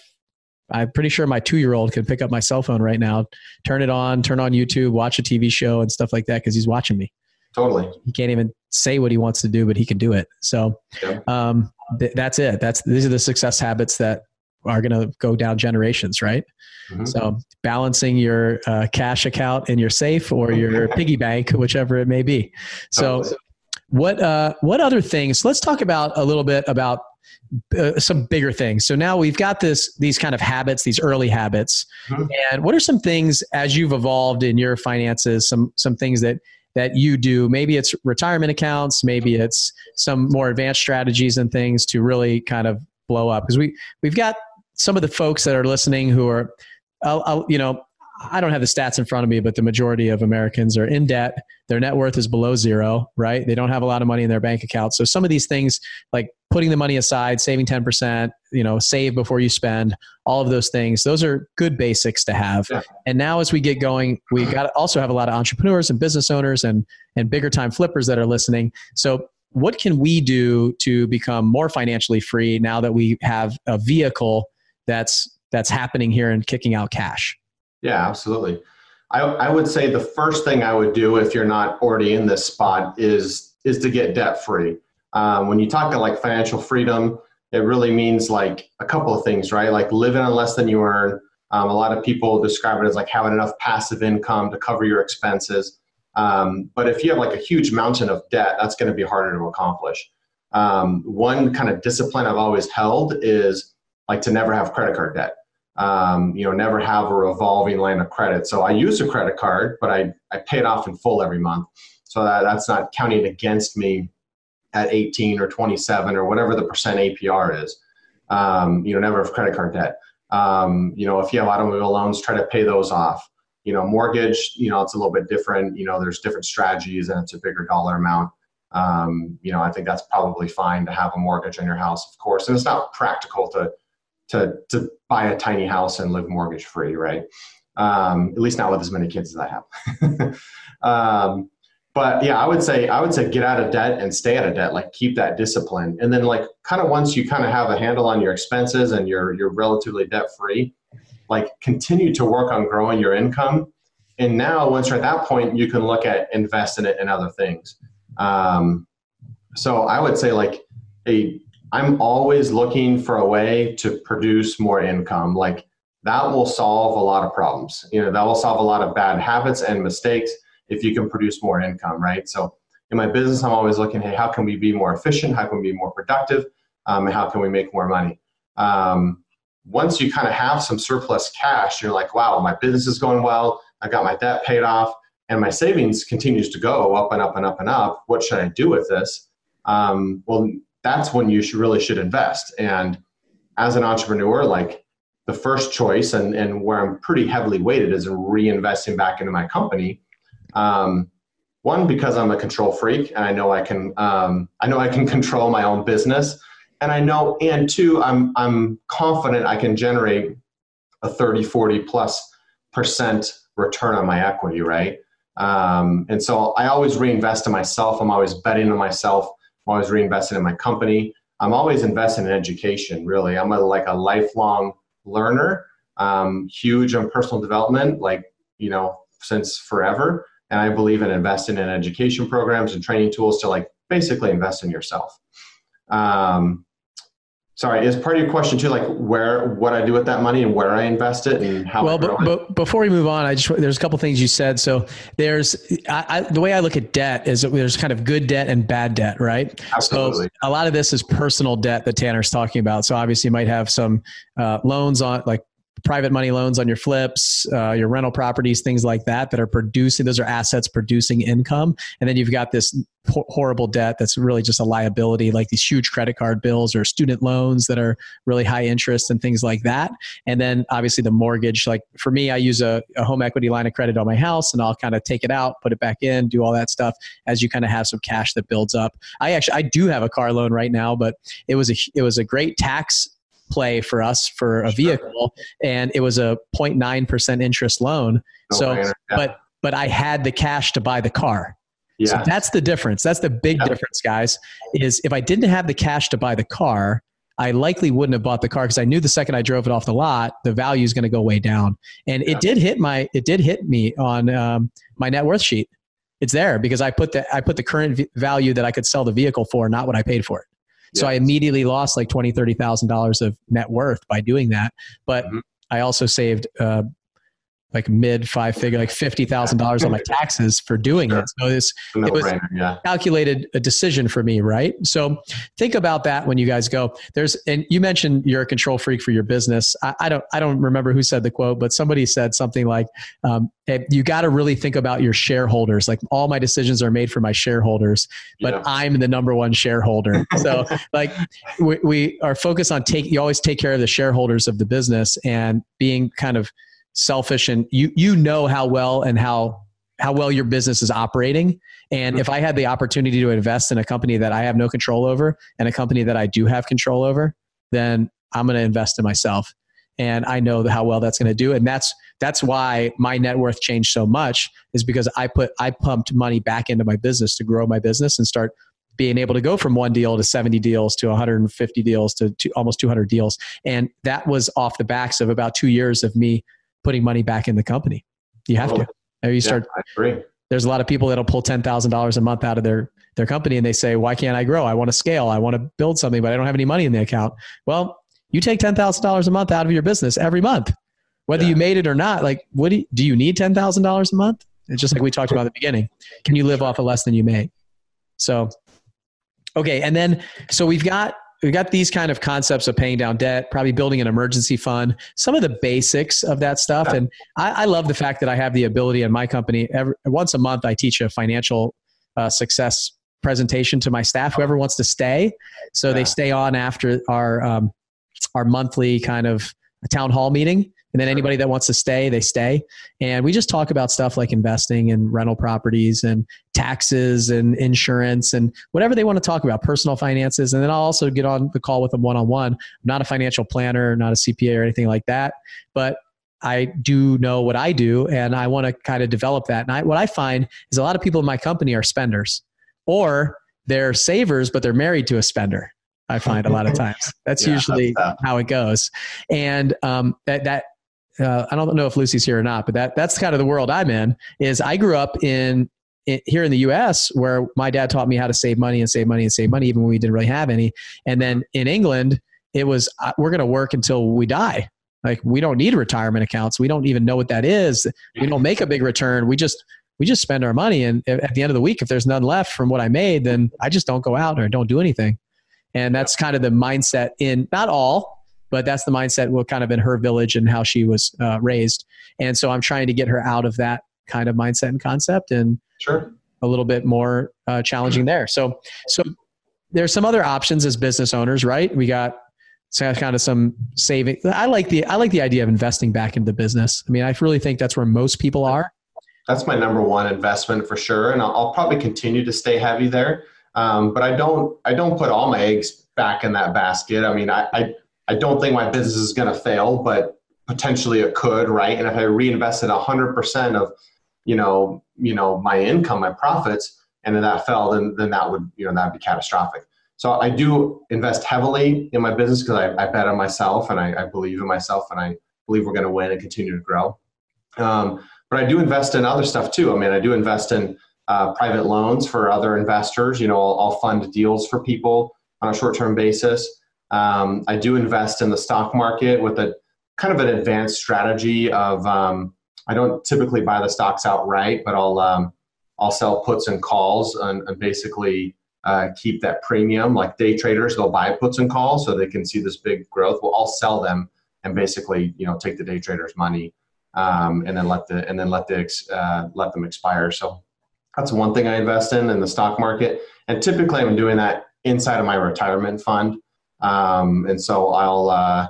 I'm pretty sure my two year old can pick up my cell phone right now, turn it on, turn on YouTube, watch a TV show and stuff like that because he's watching me. Totally. He can't even say what he wants to do, but he can do it. So yep. um, th- that's it. That's these are the success habits that are going to go down generations, right? Mm-hmm. So balancing your uh, cash account in your safe or your <laughs> piggy bank, whichever it may be. So what uh, what other things? Let's talk about a little bit about uh, some bigger things. So now we've got this these kind of habits, these early habits, mm-hmm. and what are some things as you've evolved in your finances? Some some things that that you do. Maybe it's retirement accounts, maybe it's some more advanced strategies and things to really kind of blow up. Because we we've got some of the folks that are listening who are, I'll, I'll, you know, I don't have the stats in front of me, but the majority of Americans are in debt. Their net worth is below zero, right? They don't have a lot of money in their bank account. So some of these things, like putting the money aside, saving 10%, you know, save before you spend, all of those things, those are good basics to have. Yeah. And now as we get going, we got also have a lot of entrepreneurs and business owners and and bigger time flippers that are listening. So what can we do to become more financially free now that we have a vehicle that's that's happening here and kicking out cash? Yeah, absolutely. I, I would say the first thing I would do if you're not already in this spot is is to get debt free. Um, when you talk about like financial freedom, it really means like a couple of things, right? Like living on less than you earn. Um, a lot of people describe it as like having enough passive income to cover your expenses. Um, but if you have like a huge mountain of debt, that's going to be harder to accomplish. Um, one kind of discipline I've always held is like to never have credit card debt um, you know, never have a revolving line of credit. So I use a credit card, but I, I pay it off in full every month. So that, that's not counting against me at 18 or 27 or whatever the percent APR is. Um, you know, never have credit card debt. Um, you know, if you have automobile loans, try to pay those off. You know, mortgage, you know, it's a little bit different. You know, there's different strategies and it's a bigger dollar amount. Um, you know, I think that's probably fine to have a mortgage on your house, of course. And it's not practical to to to buy a tiny house and live mortgage free, right? Um, at least not with as many kids as I have. <laughs> um, but yeah, I would say I would say get out of debt and stay out of debt. Like keep that discipline, and then like kind of once you kind of have a handle on your expenses and you're you're relatively debt free, like continue to work on growing your income. And now once you're at that point, you can look at investing it in other things. Um, so I would say like a I'm always looking for a way to produce more income. Like that will solve a lot of problems. You know, that will solve a lot of bad habits and mistakes if you can produce more income, right? So in my business, I'm always looking, hey, how can we be more efficient? How can we be more productive? Um, how can we make more money? Um, once you kind of have some surplus cash, you're like, wow, my business is going well. I got my debt paid off, and my savings continues to go up and up and up and up. What should I do with this? Um, well, that's when you should really should invest. And as an entrepreneur, like the first choice and, and where I'm pretty heavily weighted is reinvesting back into my company. Um, one, because I'm a control freak and I know I can, um, I know I can <laughs> control my own business. And I know, and two, I'm, I'm confident I can generate a 30, 40 plus percent return on my equity, right? Um, and so I always reinvest in myself. I'm always betting on myself. I'm always reinvesting in my company. I'm always investing in education, really. I'm a, like a lifelong learner, um, huge on personal development, like, you know, since forever. And I believe in investing in education programs and training tools to like basically invest in yourself. Um, sorry is part of your question too like where what i do with that money and where i invest it and how well but, but, before we move on i just there's a couple things you said. So there's I, I, the way i look at debt is that there's kind of good debt and bad debt right? Absolutely. so a lot of this is personal debt that tanner's talking about. So obviously you might have some uh, loans on like private money loans on your flips, uh, your rental properties, things like that, that are producing, those are assets producing income. And then you've got this horrible debt that's really just a liability, like these huge credit card bills or student loans that are really high interest and things like that. And then obviously the mortgage, like for me, I use a, a home equity line of credit on my house and I'll kind of take it out, put it back in, do all that stuff as you kind of have some cash that builds up. I actually, I do have a car loan right now, but it was a, it was a great tax play for us for a vehicle and it was a 0.9% interest loan so yeah. but but i had the cash to buy the car yeah. so that's the difference that's the big difference guys is if i didn't have the cash to buy the car I likely wouldn't have bought the car because I knew the second I drove it off the lot, the value is going to go way down. And it did hit my, it did hit me on um, my net worth sheet. It's there because I put the, I put the current v- value that I could sell the vehicle for, not what I paid for it. So I immediately lost like twenty, thirty thousand dollars of net worth by doing that. But mm-hmm. I also saved uh, like mid five figure, like fifty thousand dollars on my taxes for doing sure. it. So this it was yeah. calculated a decision for me, right? So think about that when you guys go. There's and you mentioned you're a control freak for your business. I, I don't I don't remember who said the quote, but somebody said something like, um, hey, "You got to really think about your shareholders. Like all my decisions are made for my shareholders, but yeah. I'm the number one shareholder. <laughs> so like we, we are focused on take. You always take care of the shareholders of the business and being kind of selfish and you you know how well and how how well your business is operating. And mm-hmm. if I had the opportunity to invest in a company that I have no control over and a company that I do have control over, then I'm going to invest in myself. And I know how well that's going to do. And that's that's why my net worth changed so much is because I put I pumped money back into my business to grow my business and start being able to go from one deal to 70 deals to 150 deals to, to almost 200 deals. And that was off the backs of about two years of me putting money back in the company. You have to. You start. Yeah, I agree. There's a lot of people that'll pull ten thousand dollars a month out of their their company, and they say, "Why can't I grow? I want to scale. I want to build something, but I don't have any money in the account." Well, you take ten thousand dollars a month out of your business every month, whether yeah. you made it or not. Like, what do you, do you need ten thousand dollars a month? It's just like we talked about at the beginning. Can you live off of less than you make? So, okay, and then so we've got we got these kind of concepts of paying down debt, probably building an emergency fund, some of the basics of that stuff. And I, I love the fact that I have the ability in my company. Every, once a month, I teach a financial uh, success presentation to my staff, whoever wants to stay. So yeah. they stay on after our um, our monthly kind of town hall meeting. And then anybody that wants to stay, they stay. And we just talk about stuff like investing and rental properties and taxes and insurance and whatever they want to talk about, personal finances. And then I'll also get on the call with them one on one. I'm not a financial planner, not a CPA or anything like that, but I do know what I do and I want to kind of develop that. And I, what I find is a lot of people in my company are spenders or they're savers, but they're married to a spender. I find a lot of <laughs> times. That's yeah, usually that's how it goes. And um, that, that uh, I don't know if Lucy's here or not, but that that's kind of the world I'm in. Is I grew up in, in, here in the U.S. where my dad taught me how to save money and save money and save money, even when we didn't really have any. And then in England, it was uh, we're going to work until we die. Like we don't need retirement accounts. We don't even know what that is. We don't make a big return. We just we just spend our money, and at the end of the week, if there's none left from what I made, then I just don't go out or don't do anything. And that's kind of the mindset in not all, but that's the mindset well kind of in her village and how she was uh, raised. And so i'm trying to get her out of that kind of mindset and concept and sure. a little bit more uh, challenging there. So so there's some other options as business owners right? We got kind of some saving i like the i like the idea of investing back into the business. I mean i really think that's where most people are. That's my number one investment for sure and i'll, I'll probably continue to stay heavy there. Um, but i don't i don't put all my eggs back in that basket. I mean i, I I don't think my business is going to fail, but potentially it could, right? And if I reinvested 100% of, you know, you know, my income, my profits, and then that fell, then then that would, you know, that would be catastrophic. So I do invest heavily in my business because I, I, bet on myself and I, I, believe in myself and I believe we're going to win and continue to grow. Um, but I do invest in other stuff too. I mean, I do invest in uh, private loans for other investors. You know, I'll, I'll fund deals for people on a short-term basis. Um, I do invest in the stock market with a kind of an advanced strategy of um, I don't typically buy the stocks outright, but I'll um, I'll sell puts and calls and, and basically uh, keep that premium. Like day traders, they'll buy puts and calls so they can see this big growth. Well, I'll sell them and basically you know take the day traders' money um, and then let the and then let the uh, let them expire. So that's one thing I invest in in the stock market, and typically I'm doing that inside of my retirement fund. Um, and so I'll, uh,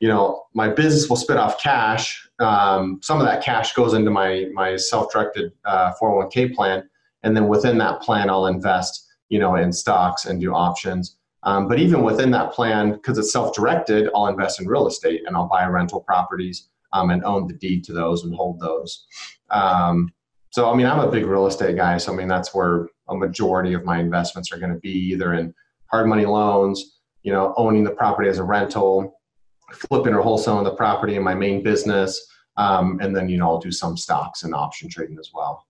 you know, my business will spit off cash. Um, some of that cash goes into my my self-directed uh, 401k plan, and then within that plan, I'll invest, you know, in stocks and do options. Um, but even within that plan, because it's self-directed, I'll invest in real estate and I'll buy rental properties um, and own the deed to those and hold those. Um, so, I mean, I'm a big real estate guy. So, I mean, that's where a majority of my investments are going to be either in hard money loans, you know, owning the property as a rental, flipping or wholesaling the property in my main business, um, and then you know I'll do some stocks and option trading as well.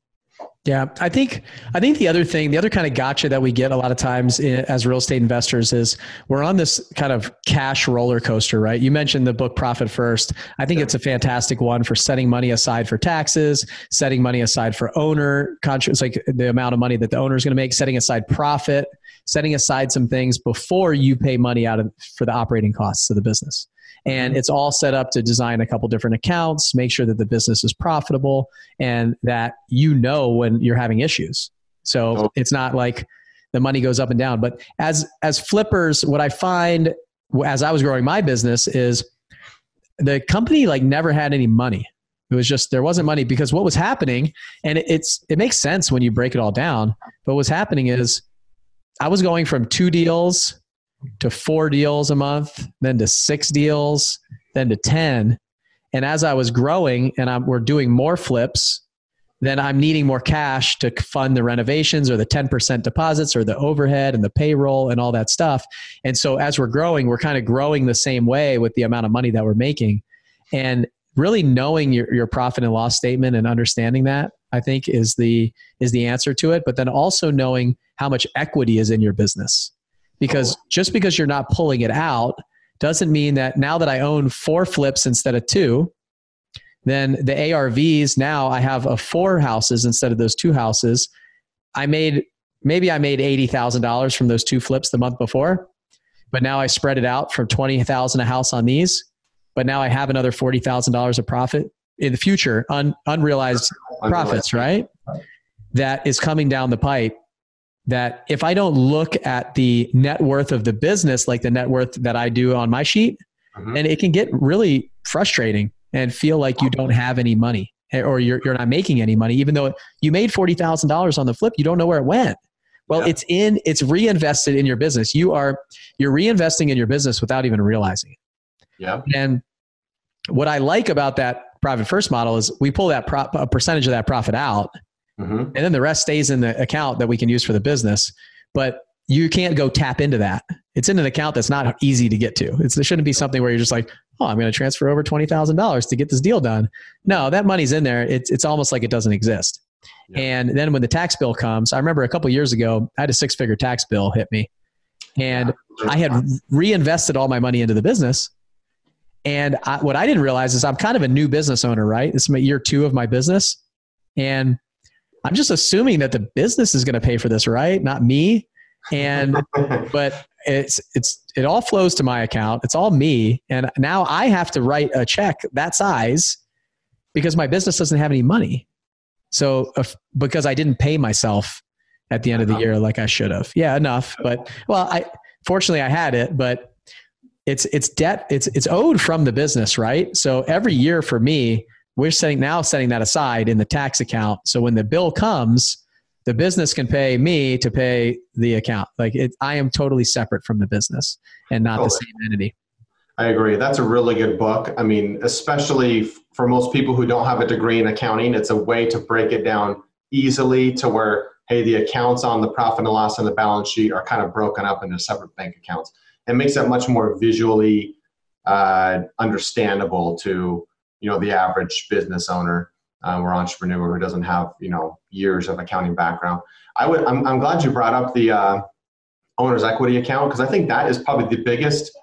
Yeah, I think I think the other thing, the other kind of gotcha that we get a lot of times as real estate investors is we're on this kind of cash roller coaster, right? You mentioned the book Profit First. I think it's a fantastic one for setting money aside for taxes, setting money aside for owner conscious, like the amount of money that the owner is going to make, setting aside profit, setting aside some things before you pay money out of for the operating costs of the business. And it's all set up to design a couple different accounts, make sure that the business is profitable and that you know when you're having issues. So oh. it's not like the money goes up and down. But as as flippers, what I find as I was growing my business is the company like never had any money. It was just there wasn't money because what was happening, and it's it makes sense when you break it all down. But what was happening is I was going from two deals to four deals a month, then to six deals, then to ten, and as I was growing and I'm, we're doing more flips, then I'm needing more cash to fund the renovations or the 10% deposits or the overhead and the payroll and all that stuff. And so as we're growing, we're kind of growing the same way with the amount of money that we're making. And really knowing your, your profit and loss statement and understanding that i think is the is the answer to it but then also knowing how much equity is in your business because just because you're not pulling it out doesn't mean that now that i own four flips instead of two then the arvs now i have a four houses instead of those two houses i made maybe i made $80000 from those two flips the month before but now i spread it out from 20000 a house on these but now I have another forty thousand dollars of profit in the future, un, unrealized profits, right? That is coming down the pipe. That if I don't look at the net worth of the business like the net worth that I do on my sheet, mm-hmm. and it can get really frustrating and feel like you don't have any money eh, or you're, you're not making any money, even though you made $40,000 on the flip, you don't know where it went. Well, yeah. it's in, it's reinvested in your business. You are, you're reinvesting in your business without even realizing it. Yeah. And what I like about that Profit First model is we pull that pro- a percentage of that profit out, mm-hmm. and then the rest stays in the account that we can use for the business. But you can't go tap into that. It's in an account that's not easy to get to. It's, there shouldn't be something where you're just like, oh, I'm going to transfer over twenty thousand dollars to get this deal done. No, that money's in there. It's it's almost like it doesn't exist. Yeah. And then when the tax bill comes, I remember a couple years ago, I had a six figure tax bill hit me, and I had reinvested all my money into the business and I, what I didn't realize is I'm kind of a new business owner, right? This is my year two of my business. And I'm just assuming that the business is going to pay for this, right? Not me. And, <laughs> but it's, it's, it all flows to my account. It's all me. And now I have to write a check that size because my business doesn't have any money. So, if, because I didn't pay myself at the end of the uh-huh. year like I should have. Yeah, enough. But, well, I, fortunately I had it, but it's it's debt it's it's owed from the business right so every year for me we're setting now setting that aside in the tax account. So when the bill comes the business can pay me to pay the account. Like it, i am totally separate from the business and not totally. the same entity. I agree. That's a really good book. I mean especially for most people who don't have a degree in accounting it's a way to break it down easily to where hey the accounts on the profit and loss and the balance sheet are kind of broken up into separate bank accounts. It makes it much more visually uh, understandable to you know the average business owner um, or entrepreneur who doesn't have you know years of accounting background. I would I'm, I'm glad you brought up the uh, owner's equity account because I think that is probably the biggest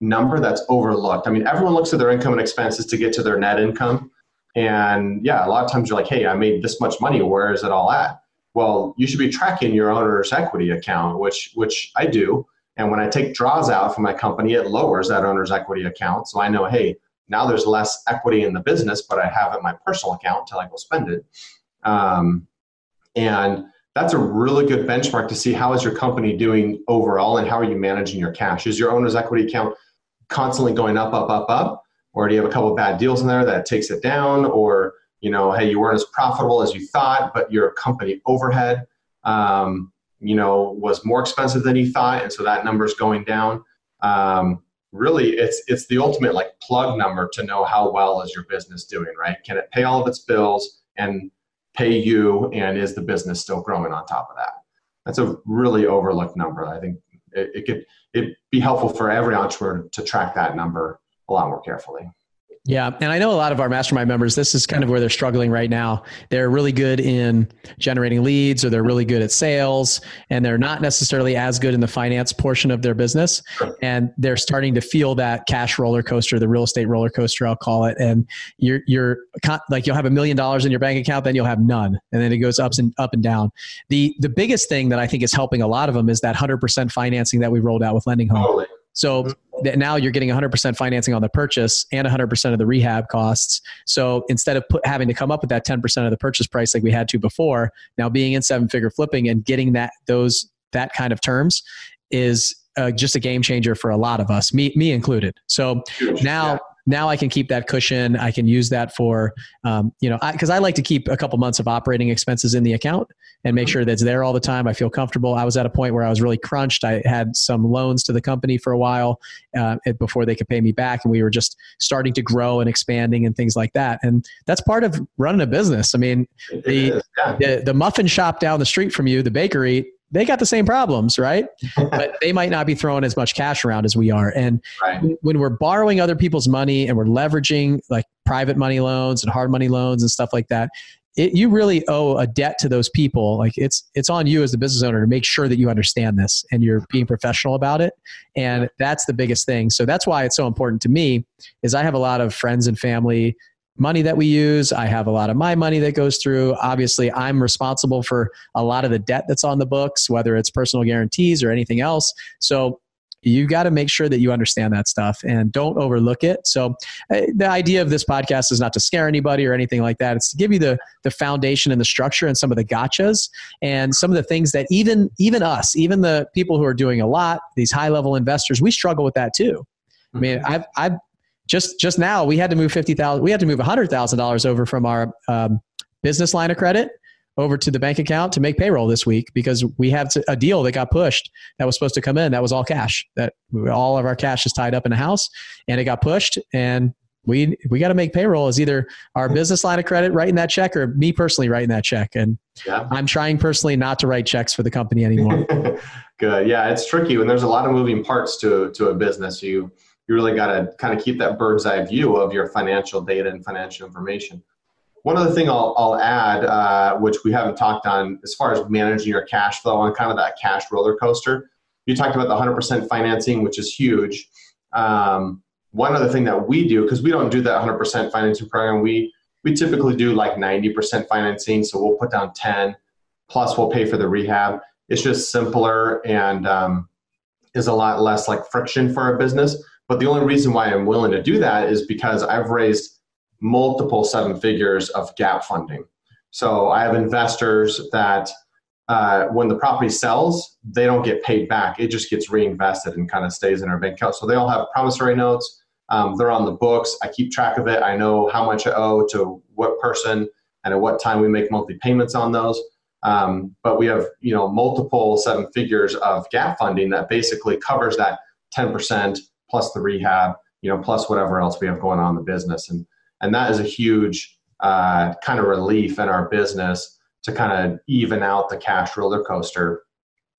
number that's overlooked. I mean, everyone looks at their income and expenses to get to their net income. And yeah, a lot of times you're like, hey, I made this much money. Where is it all at? Well, you should be tracking your owner's equity account, which which I do. And when I take draws out from my company, it lowers that owner's equity account. So I know, hey, now there's less equity in the business, but I have it in my personal account until I go spend it. Um, and that's a really good benchmark to see how is your company doing overall and how are you managing your cash. Is your owner's equity account constantly going up, up, up, up? Or do you have a couple of bad deals in there that takes it down? Or, you know, hey, you weren't as profitable as you thought, but your company overhead um, you know, was more expensive than you thought, and so that number is going down. Um, really, it's it's the ultimate like plug number to know how well is your business doing, right? Can it pay all of its bills and pay you, and is the business still growing on top of that? That's a really overlooked number. I think it, it could it be helpful for every entrepreneur to track that number a lot more carefully. Yeah. And I know a lot of our mastermind members, this is kind of where they're struggling right now. They're really good in generating leads or they're really good at sales and they're not necessarily as good in the finance portion of their business. And they're starting to feel that cash roller coaster, the real estate roller coaster, I'll call it. And you're, you're like, you'll have a million dollars in your bank account, then you'll have none. And then it goes ups and up and down. The, the biggest thing that I think is helping a lot of them is that 100% financing that we rolled out with Lending Home. So mm-hmm. now you're getting 100% financing on the purchase and 100% of the rehab costs. So instead of put, having to come up with that 10% of the purchase price like we had to before, now being in seven figure flipping and getting that those that kind of terms is uh, just a game changer for a lot of us, me me included. So now now I can keep that cushion. I can use that for, um, you know, because I, I, like to keep a couple months of operating expenses in the account and make mm-hmm. sure that's there all the time. I feel comfortable. I was at a point where I was really crunched. I had some loans to the company for a while uh, before they could pay me back, and we were just starting to grow and expanding and things like that. And that's part of running a business. I mean, the, the the muffin shop down the street from you, the bakery, they got the same problems, right? <laughs> but they might not be throwing as much cash around as we are. And right. when we're borrowing other people's money and we're leveraging like private money loans and hard money loans and stuff like that, it, you really owe a debt to those people. Like it's it's on you as the business owner to make sure that you understand this and you're being professional about it. And that's the biggest thing. So that's why it's so important to me. Is I have a lot of friends and family money that we use. I have a lot of my money that goes through. Obviously, I'm responsible for a lot of the debt that's on the books, whether it's personal guarantees or anything else. So you got to make sure that you understand that stuff and don't overlook it. So uh, the idea of this podcast is not to scare anybody or anything like that. It's to give you the the foundation and the structure and some of the gotchas and some of the things that even even us, even the people who are doing a lot, these high level investors, we struggle with that too. I mean, mm-hmm. I've I've just just now we had to move fifty thousand. We had to move hundred thousand dollars over from our um, business line of credit over to the bank account to make payroll this week because we have a deal that got pushed that was supposed to come in. That was all cash. That all of our cash is tied up in a house, and it got pushed. And we we got to make payroll as either our business line of credit writing that check or me personally writing that check. And yeah. I'm trying personally not to write checks for the company anymore. <laughs> Good. Yeah, it's tricky when there's a lot of moving parts to to a business. You you really got to kind of keep that bird's eye view of your financial data and financial information. One other thing I'll, I'll add, uh, which we haven't talked on as far as managing your cash flow on kind of that cash roller coaster. You talked about the 100% financing, which is huge. Um, one other thing that we do, because we don't do that 100% financing program, we, we typically do like 90% financing. So we'll put down 10 plus we'll pay for the rehab. It's just simpler and um, is a lot less like friction for our business. But the only reason why I'm willing to do that is because I've raised multiple seven figures of gap funding. So I have investors that uh, when the property sells, they don't get paid back. It just gets reinvested and kind of stays in our bank account. So they all have promissory notes. Um, they're on the books. I keep track of it. I know how much I owe to what person and at what time we make monthly payments on those. Um, but we have you know multiple seven figures of gap funding that basically covers that 10% plus the rehab, you know, plus whatever else we have going on in the business. And, and that is a huge uh, kind of relief in our business to kind of even out the cash roller coaster.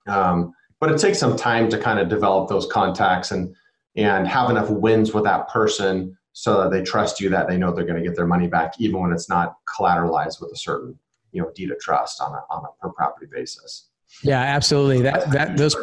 Um, but it takes some time to kind of develop those contacts and, and have enough wins with that person so that they trust you that they know they're going to get their money back even when it's not collateralized with a certain you know deed of trust on a, on a per property basis. Yeah absolutely. That that those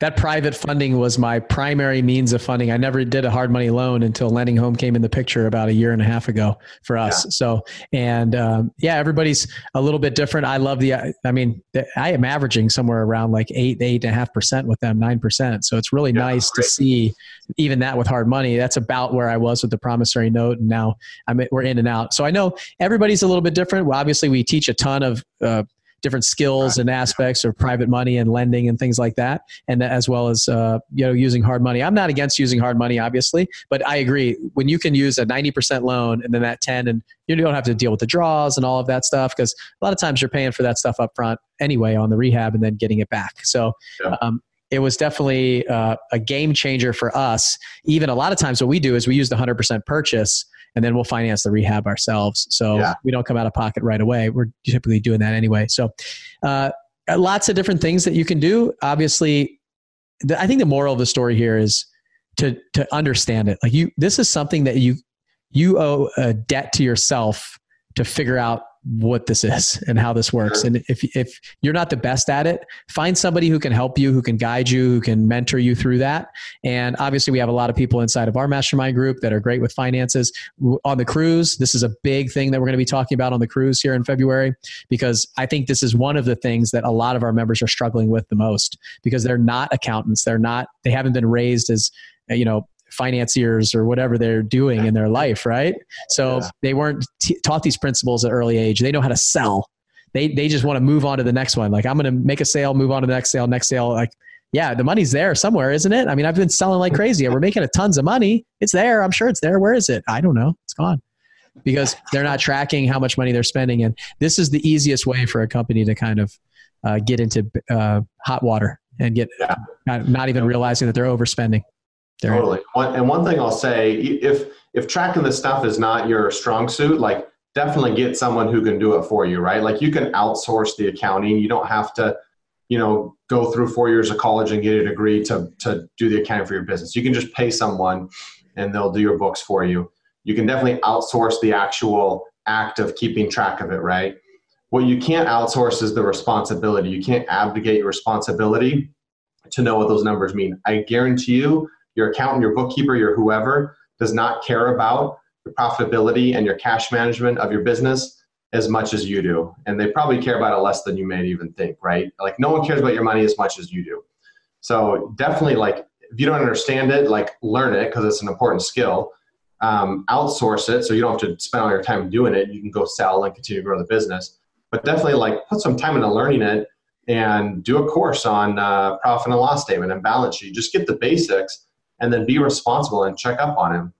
that private funding was my primary means of funding. I never did a hard money loan until Lending Home came in the picture about a year and a half ago for us. Yeah. So, and um, yeah, everybody's a little bit different. I love the, I mean, I am averaging somewhere around like eight, eight and a half percent with them, nine percent. So it's really yeah, nice great. to see even that with hard money. That's about where I was with the promissory note, and now I'm we're in and out. So I know everybody's a little bit different. Well, obviously, we teach a ton of uh, different skills and aspects of private money and lending and things like that, and as well as uh, you know using hard money. I'm not against using hard money, obviously, but I agree when you can use a 90% loan and then that 10, and you don't have to deal with the draws and all of that stuff because a lot of times you're paying for that stuff up front anyway on the rehab and then getting it back. So. Yeah. Um, it was definitely uh, a game changer for us. Even a lot of times, what we do is we use the 100% purchase and then we'll finance the rehab ourselves. So yeah. we don't come out of pocket right away. We're typically doing that anyway. So uh, lots of different things that you can do. Obviously, the, I think the moral of the story here is to to understand it. Like you, this is something that you you owe a debt to yourself to figure out what this is <laughs> and how this works. And if if you're not the best at it, find somebody who can help you, who can guide you, who can mentor you through that. And obviously, we have a lot of people inside of our mastermind group that are great with finances. On the cruise, this is a big thing that we're going to be talking about on the cruise here in February because I think this is one of the things that a lot of our members are struggling with the most because they're not accountants, they're not they haven't been raised as you know financiers or whatever they're doing in their <laughs> life, right? So yeah. they weren't t- taught these principles at early age. They know how to sell. They they just want to move on to the next one. Like I'm going to make a sale, move on to the next sale, next sale. Like yeah, the money's there somewhere, isn't it? I mean, I've been selling like crazy. We're making a tons of money. It's there. I'm sure it's there. Where is it? I don't know. It's gone because they're not tracking how much money they're spending. And this is the easiest way for a company to kind of uh, get into uh, hot water and get yeah. not even realizing that they're overspending. They're totally. One, and one thing I'll say, if if tracking this stuff is not your strong suit, like definitely get someone who can do it for you, right? Like you can outsource the accounting. You don't have to, you know, go through four years of college and get a degree to to do the accounting for your business. You can just pay someone, and they'll do your books for you. You can definitely outsource the actual act of keeping track of it, right? What you can't outsource is the responsibility. You can't abdicate your responsibility to know what those numbers mean. I guarantee you, your accountant, your bookkeeper, your whoever does not care about the profitability and your cash management of your business as much as you do. And they probably care about it less than you may even think, right? Like no one cares about your money as much as you do. So definitely like if you don't understand it, like learn it because it's an important skill. Um, outsource it so you don't have to spend all your time doing it. You can go sell and continue to grow the business. But definitely like put some time into learning it and do a course on uh, profit and loss statement and balance sheet. Just get the basics and then be responsible and check up on him.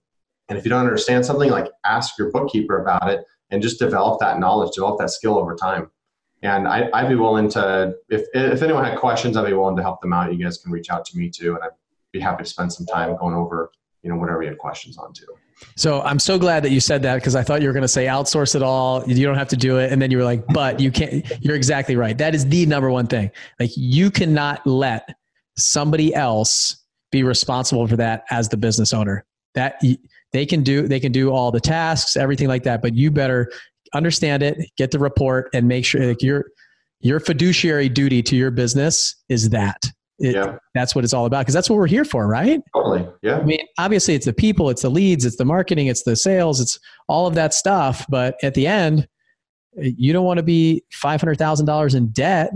And if you don't understand something, like ask your bookkeeper about it and just develop that knowledge, develop that skill over time. And I, would be willing to, if, if anyone had questions, I'd be willing to help them out. You guys can reach out to me too. And I'd be happy to spend some time going over, you know, whatever you had questions on too. So I'm so glad that you said that because I thought you were going to say outsource it all. You don't have to do it. And then you were like, but you can't, <laughs> you're exactly right. That is the number one thing. Like you cannot let somebody else be responsible for that as the business owner. That they can do, they can do all the tasks, everything like that, but you better understand it, get the report and make sure like your, your fiduciary duty to your business is that. It, yeah. That's what it's all about because that's what we're here for, right? Totally. Yeah. I mean, obviously, it's the people, it's the leads, it's the marketing, it's the sales, it's all of that stuff. But at the end, you don't want to be five hundred thousand dollars in debt.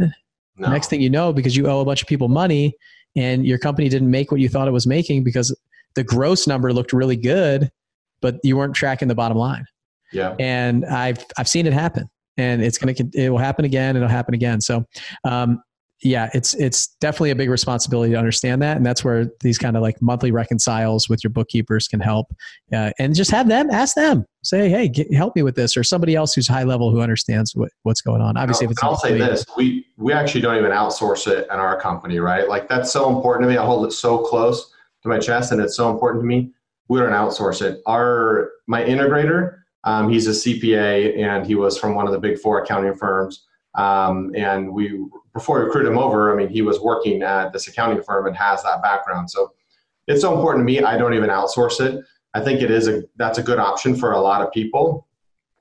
No. Next thing you know, because you owe a bunch of people money, and your company didn't make what you thought it was making because the gross number looked really good, but you weren't tracking the bottom line. Yeah. And I've I've seen it happen, and it's gonna it will happen again. It'll happen again. So, um, yeah, it's it's definitely a big responsibility to understand that, and that's where these kind of like monthly reconciles with your bookkeepers can help. Uh, and just have them ask them, say, "Hey, get, help me with this," or somebody else who's high level who understands what, what's going on. Obviously, I'll, if it's I'll say this: we we actually don't even outsource it in our company, right? Like that's so important to me. I hold it so close to my chest, and it's so important to me. We don't outsource it. Our my integrator, um, he's a CPA, and he was from one of the big four accounting firms. Um, and we before we recruited him over, I mean, he was working at this accounting firm and has that background. So it's so important to me. I don't even outsource it. I think it is a that's a good option for a lot of people.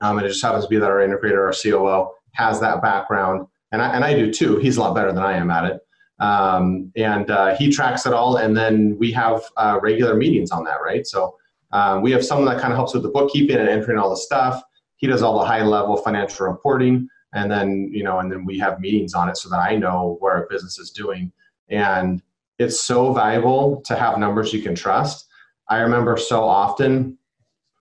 Um, and it just happens to be that our integrator, our COO, has that background, and I, and I do too. He's a lot better than I am at it. Um, and uh, he tracks it all, and then we have uh, regular meetings on that, right? So um, we have someone that kind of helps with the bookkeeping and entering all the stuff. He does all the high level financial reporting and then you know and then we have meetings on it so that i know where a business is doing. And it's so valuable to have numbers you can trust. I remember so often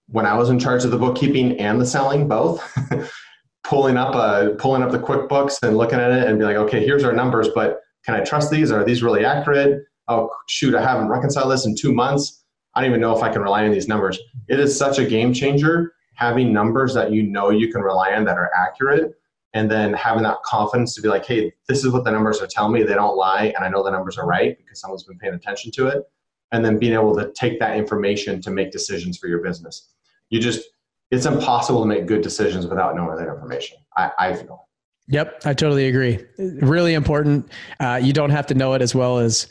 when i was in charge of the bookkeeping and the selling both <laughs> pulling up a pulling up the quickbooks and looking at it and be like okay here's our numbers but can i trust these? Are these really accurate? Oh shoot i haven't reconciled this in two months. I don't even know if i can rely on these numbers. It is such a game changer having numbers that you know you can rely on that are accurate and then having that confidence to be like, hey, this is what the numbers are telling me. They don't lie, and I know the numbers are right because someone's been paying attention to it. And then being able to take that information to make decisions for your business. You just, it's impossible to make good decisions without knowing that information. I, I feel. Yep, I totally agree. Really important. Uh, you don't have to know it as well as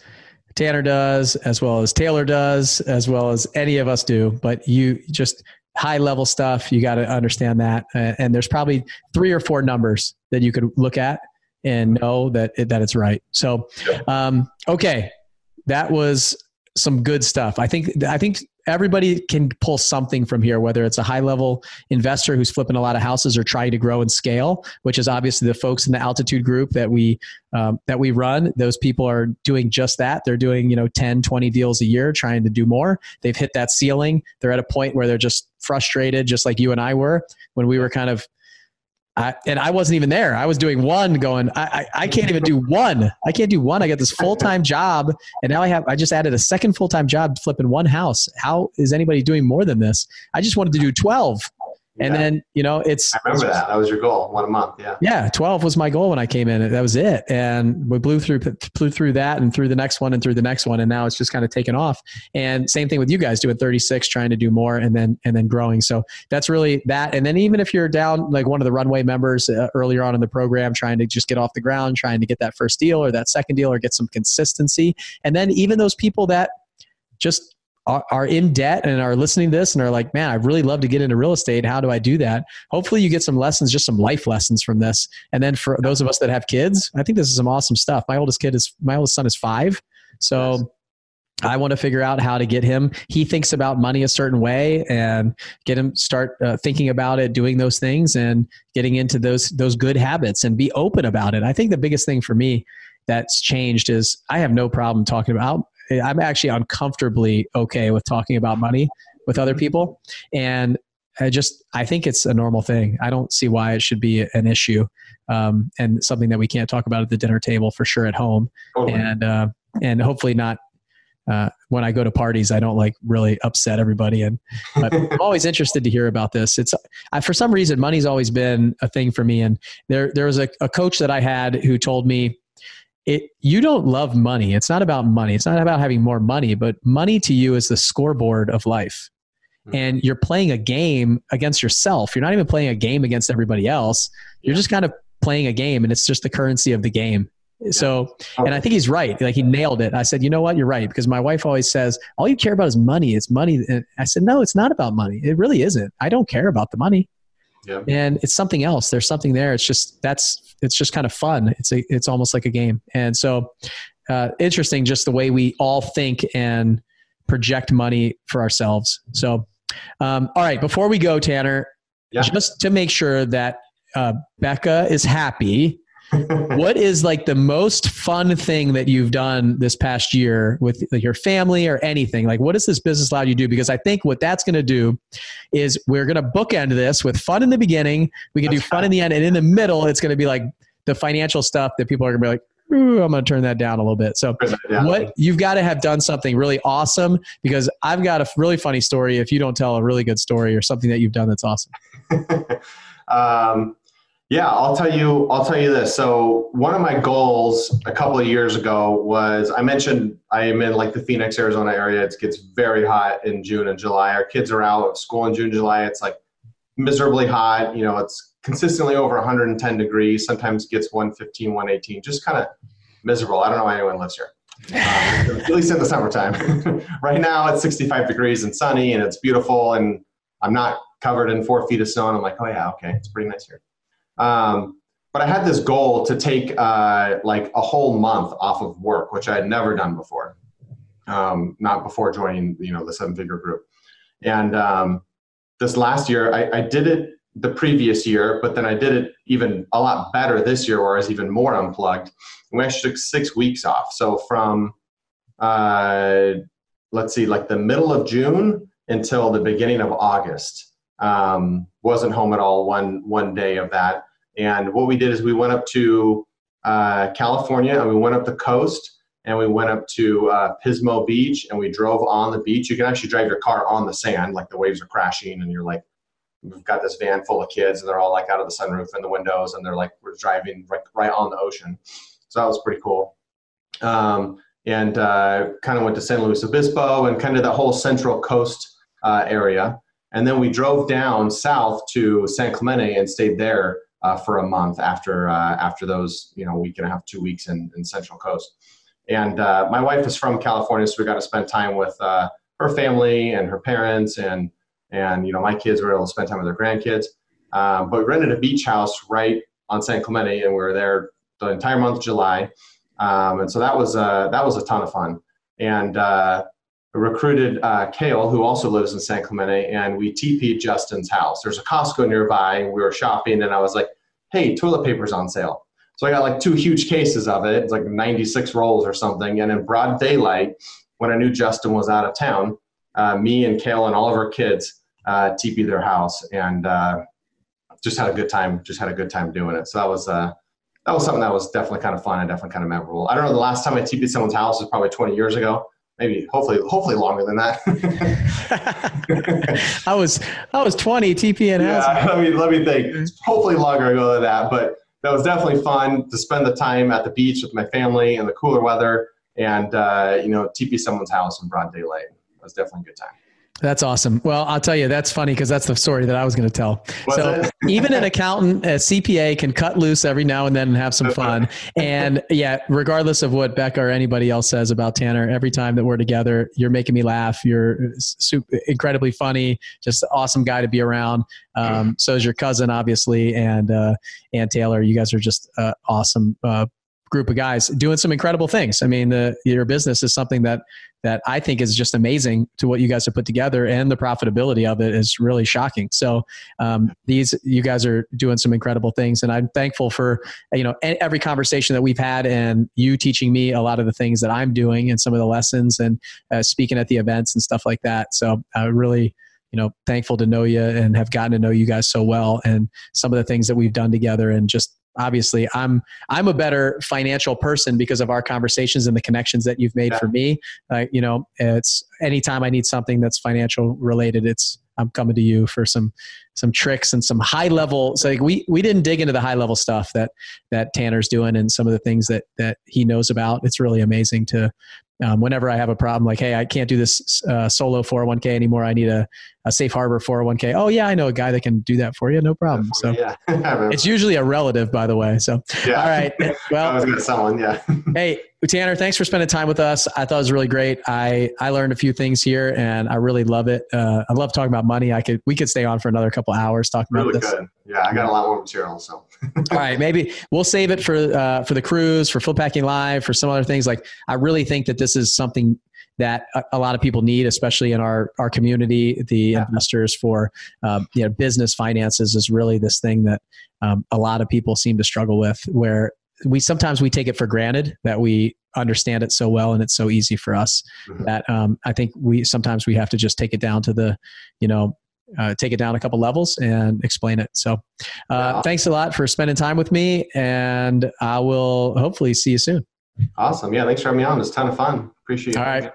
Tanner does, as well as Taylor does, as well as any of us do, but you just high level stuff you got to understand that. And there's probably three or four numbers that you could look at and know that it, that it's right. So um, okay that was some good stuff. I think i think everybody can pull something from here, whether it's a high level investor who's flipping a lot of houses or trying to grow and scale, which is obviously the folks in the altitude group that we um, that we run. Those people are doing just that. They're doing you know 10, 20 deals a year, trying to do more. They've hit that ceiling. They're at a point where they're just frustrated, just like you and I were when we were kind of And I wasn't even there. I was doing one going, I, I, I can't even do one. I can't do one. I got this full-time job and now I have, I just added a second full-time job flipping one house. How is anybody doing more than this? I just wanted to do 12. And yeah. then, you know, it's. I remember that. That was your goal, one a month. Yeah. Yeah. 12 was my goal when I came in. That was it. And we blew through, blew through that and through the next one and through the next one. And now it's just kind of taken off. And same thing with you guys doing 36, trying to do more and then, and then growing. So that's really that. And then even if you're down like one of the runway members uh, earlier on in the program, trying to just get off the ground, trying to get that first deal or that second deal or get some consistency. And then even those people that just are, are in debt and are listening to this and are like, man, I'd really love to get into real estate. How do I do that? Hopefully, you get some lessons, just some life lessons from this. And then for those of us that have kids, I think this is some awesome stuff. My oldest kid is, my oldest son is five. So, I want to figure out how to get him. He thinks about money a certain way, and get him start uh, thinking about it, doing those things, and getting into those those good habits, and be open about it. I think the biggest thing for me that's changed is I have no problem talking about I'm actually uncomfortably okay with talking about money with other mm-hmm. people. And I just, I think it's a normal thing. I don't see why it should be an issue um, and something that we can't talk about at the dinner table for sure at home. And, uh, and hopefully not uh, when I go to parties, I don't like really upset everybody. And but <laughs> I'm always interested to hear about this. It's I, for some reason money's always been a thing for me. And there there was a, a coach that I had who told me it you don't love money. It's not about money. It's not about having more money but money to you is the scoreboard of life. Mm-hmm. and you're playing a game against yourself. You're not even playing a game against everybody else. You're yeah. just kind of playing a game and it's just the currency of the game. So and i think he's right. Like he nailed it. I said you know what? You're right. Because my wife always says all you care about is money. It's money. And i said no it's not about money. It really isn't. I don't care about the money yeah. and it's something else there's something there it's just that's it's just kind of fun. It's a, it's almost like a game. And so, uh, interesting, just the way we all think and project money for ourselves. So, um, all right, before we go, Tanner, yeah. just to make sure that uh, Becca is happy. What is like the most fun thing that you've done this past year with like, your family or anything? Like, what does this business allow you to do? Because I think what that's going to do is we're going to bookend this with fun in the beginning. We can that's do fun in the end, and in the middle, it's going to be like the financial stuff that people are going to be like, I'm going to turn that down a little bit. So, what you've got to have done something really awesome because I've got a really funny story. If you don't tell a really good story or something that you've done that's awesome. <laughs> um, yeah, I'll tell you. I'll tell you this. So one of my goals a couple of years ago was I mentioned I am in like the Phoenix, Arizona area. It gets very hot in June and July. Our kids are out of school in June, July. It's like miserably hot. You know, it's consistently over 110 degrees. Sometimes gets 115, 118. Just kind of miserable. I don't know why anyone lives here. Um, <laughs> at least in the summertime. <laughs> right now it's 65 degrees and sunny and it's beautiful and I'm not covered in four feet of snow and I'm like, oh yeah, okay, it's pretty nice here. Um, but I had this goal to take uh, like a whole month off of work, which I had never done before, um, not before joining you know the seven figure group. And um, this last year, I, I, did it the previous year, but then I did it even a lot better this year, where I was even more unplugged. And we actually took six weeks off. So from uh, let's see, like the middle of June until the beginning of August. Um, wasn't home at all one one day of that. And what we did is we went up to uh, California and we went up the coast and we went up to uh, Pismo Beach and we drove on the beach. You can actually drive your car on the sand, like the waves are crashing, and you're like, we've got this van full of kids and they're all like out of the sunroof and the windows and they're like, we're driving right, right on the ocean. So that was pretty cool. Um, and uh, kind of went to San Luis Obispo and kind of the whole central coast uh, area. And then we drove down south to San Clemente and stayed there uh, for a month after uh, after those you know week and a half, two weeks in, in Central Coast. And uh, my wife is from California, so we got to spend time with uh, her family and her parents, and and you know my kids were able to spend time with their grandkids. Um, but we rented a beach house right on San Clemente, and we were there the entire month of July. Um, and so that was uh, that was a ton of fun. And uh, recruited uh, Kale, who also lives in San Clemente, and we TP'd Justin's house. There's a Costco nearby, and we were shopping, and I was like, hey, toilet paper's on sale. So I got like two huge cases of it. It's like 96 rolls or something. And in broad daylight, when I knew Justin was out of town, uh, me and Kale and all of our kids uh, TP their house. And uh, just had a good time. Just had a good time doing it. So that was uh, that was something that was definitely kind of fun and definitely kind of memorable. I don't know. The last time I TP'd someone's house was probably 20 years ago. Maybe, hopefully, hopefully longer than that. <laughs> I was I was 20 TP and yeah. <laughs> I mean, let me think. Hopefully longer ago than that, but that was definitely fun to spend the time at the beach with my family in the cooler weather and uh, you know TP someone's house in broad daylight. It was definitely a good time. That's awesome. Well, I'll tell you, that's funny because that's the story that I was going to tell. Was so, <laughs> even an accountant, a CPA can cut loose every now and then and have some fun. And yeah, regardless of what Becca or anybody else says about Tanner, every time that we're together, you're making me laugh. You're super, incredibly funny, just an awesome guy to be around. Um, so is your cousin, obviously, and uh, and Taylor. You guys are just uh, awesome. Uh, group of guys doing some incredible things. I mean, the, your business is something that that I think is just amazing to what you guys have put together, and the profitability of it is really shocking. So um, these you guys are doing some incredible things, and I'm thankful for you know every conversation that we've had, and you teaching me a lot of the things that I'm doing, and some of the lessons, and uh, speaking at the events and stuff like that. So I really you know thankful to know you and have gotten to know you guys so well and some of the things that we've done together and just obviously i'm i'm a better financial person because of our conversations and the connections that you've made yeah. for me uh, you know it's anytime i need something that's financial related it's i'm coming to you for some some tricks and some high level so like we we didn't dig into the high level stuff that that tanner's doing and some of the things that that he knows about it's really amazing to um, whenever I have a problem, like, hey, I can't do this uh, solo 401k anymore. I need a, a safe harbor 401k. Oh, yeah, I know a guy that can do that for you. No problem. So yeah. <laughs> it's usually a relative, by the way. So, yeah. all right. <laughs> Well, I was going to someone. Yeah. <laughs> hey, Tanner, thanks for spending time with us. I thought it was really great. I, I learned a few things here and I really love it. Uh, I love talking about money. I could, we could stay on for another couple hours talking really about this. Good. Yeah. I got a lot more material. So, all right, maybe we'll save it for, uh, for the cruise, for Flip Hacking Live, for some other things. Like, I really think that this is something that a, lot of people need, especially in our, our community, the yeah. investors for, um, you know, business finances is really this thing that, um, a lot of people seem to struggle with where we sometimes we take it for granted that we understand it so well and it's so easy for us mm-hmm. that um, I think we sometimes we have to just take it down to the, you know, uh, take it down a couple levels and explain it. So, uh, thanks a lot for spending time with me, and I will hopefully see you soon. Awesome. Yeah. Thanks for having me on. It's a ton of fun. Appreciate it. All right.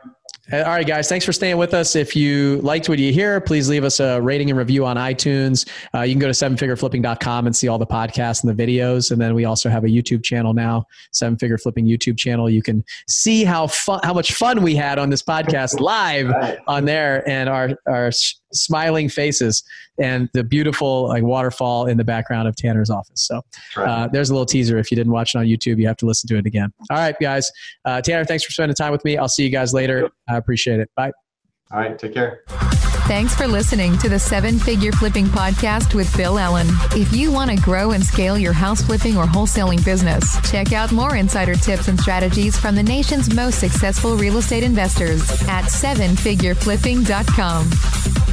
All right, guys. Thanks for staying with us. If you liked what you hear, please leave us a rating and review on iTunes. Uh, you can go to sevenfigureflipping.com and see all the podcasts and the videos. And then we also have a YouTube channel now, Seven Figure Flipping YouTube channel. You can see how fun, how much fun we had on this podcast live on there, and our our smiling faces and the beautiful like waterfall in the background of Tanner's office. So uh, there's a little teaser. If you didn't watch it on YouTube, you have to listen to it again. All right, guys. Uh, Tanner, thanks for spending time with me. I'll see you guys later. I appreciate it. Bye. All right. Take care. Thanks for listening to the Seven Figure Flipping Podcast with Bill Allen. If you want to grow and scale your house flipping or wholesaling business, check out more insider tips and strategies from the nation's most successful real estate investors at sevenfigureflipping.com.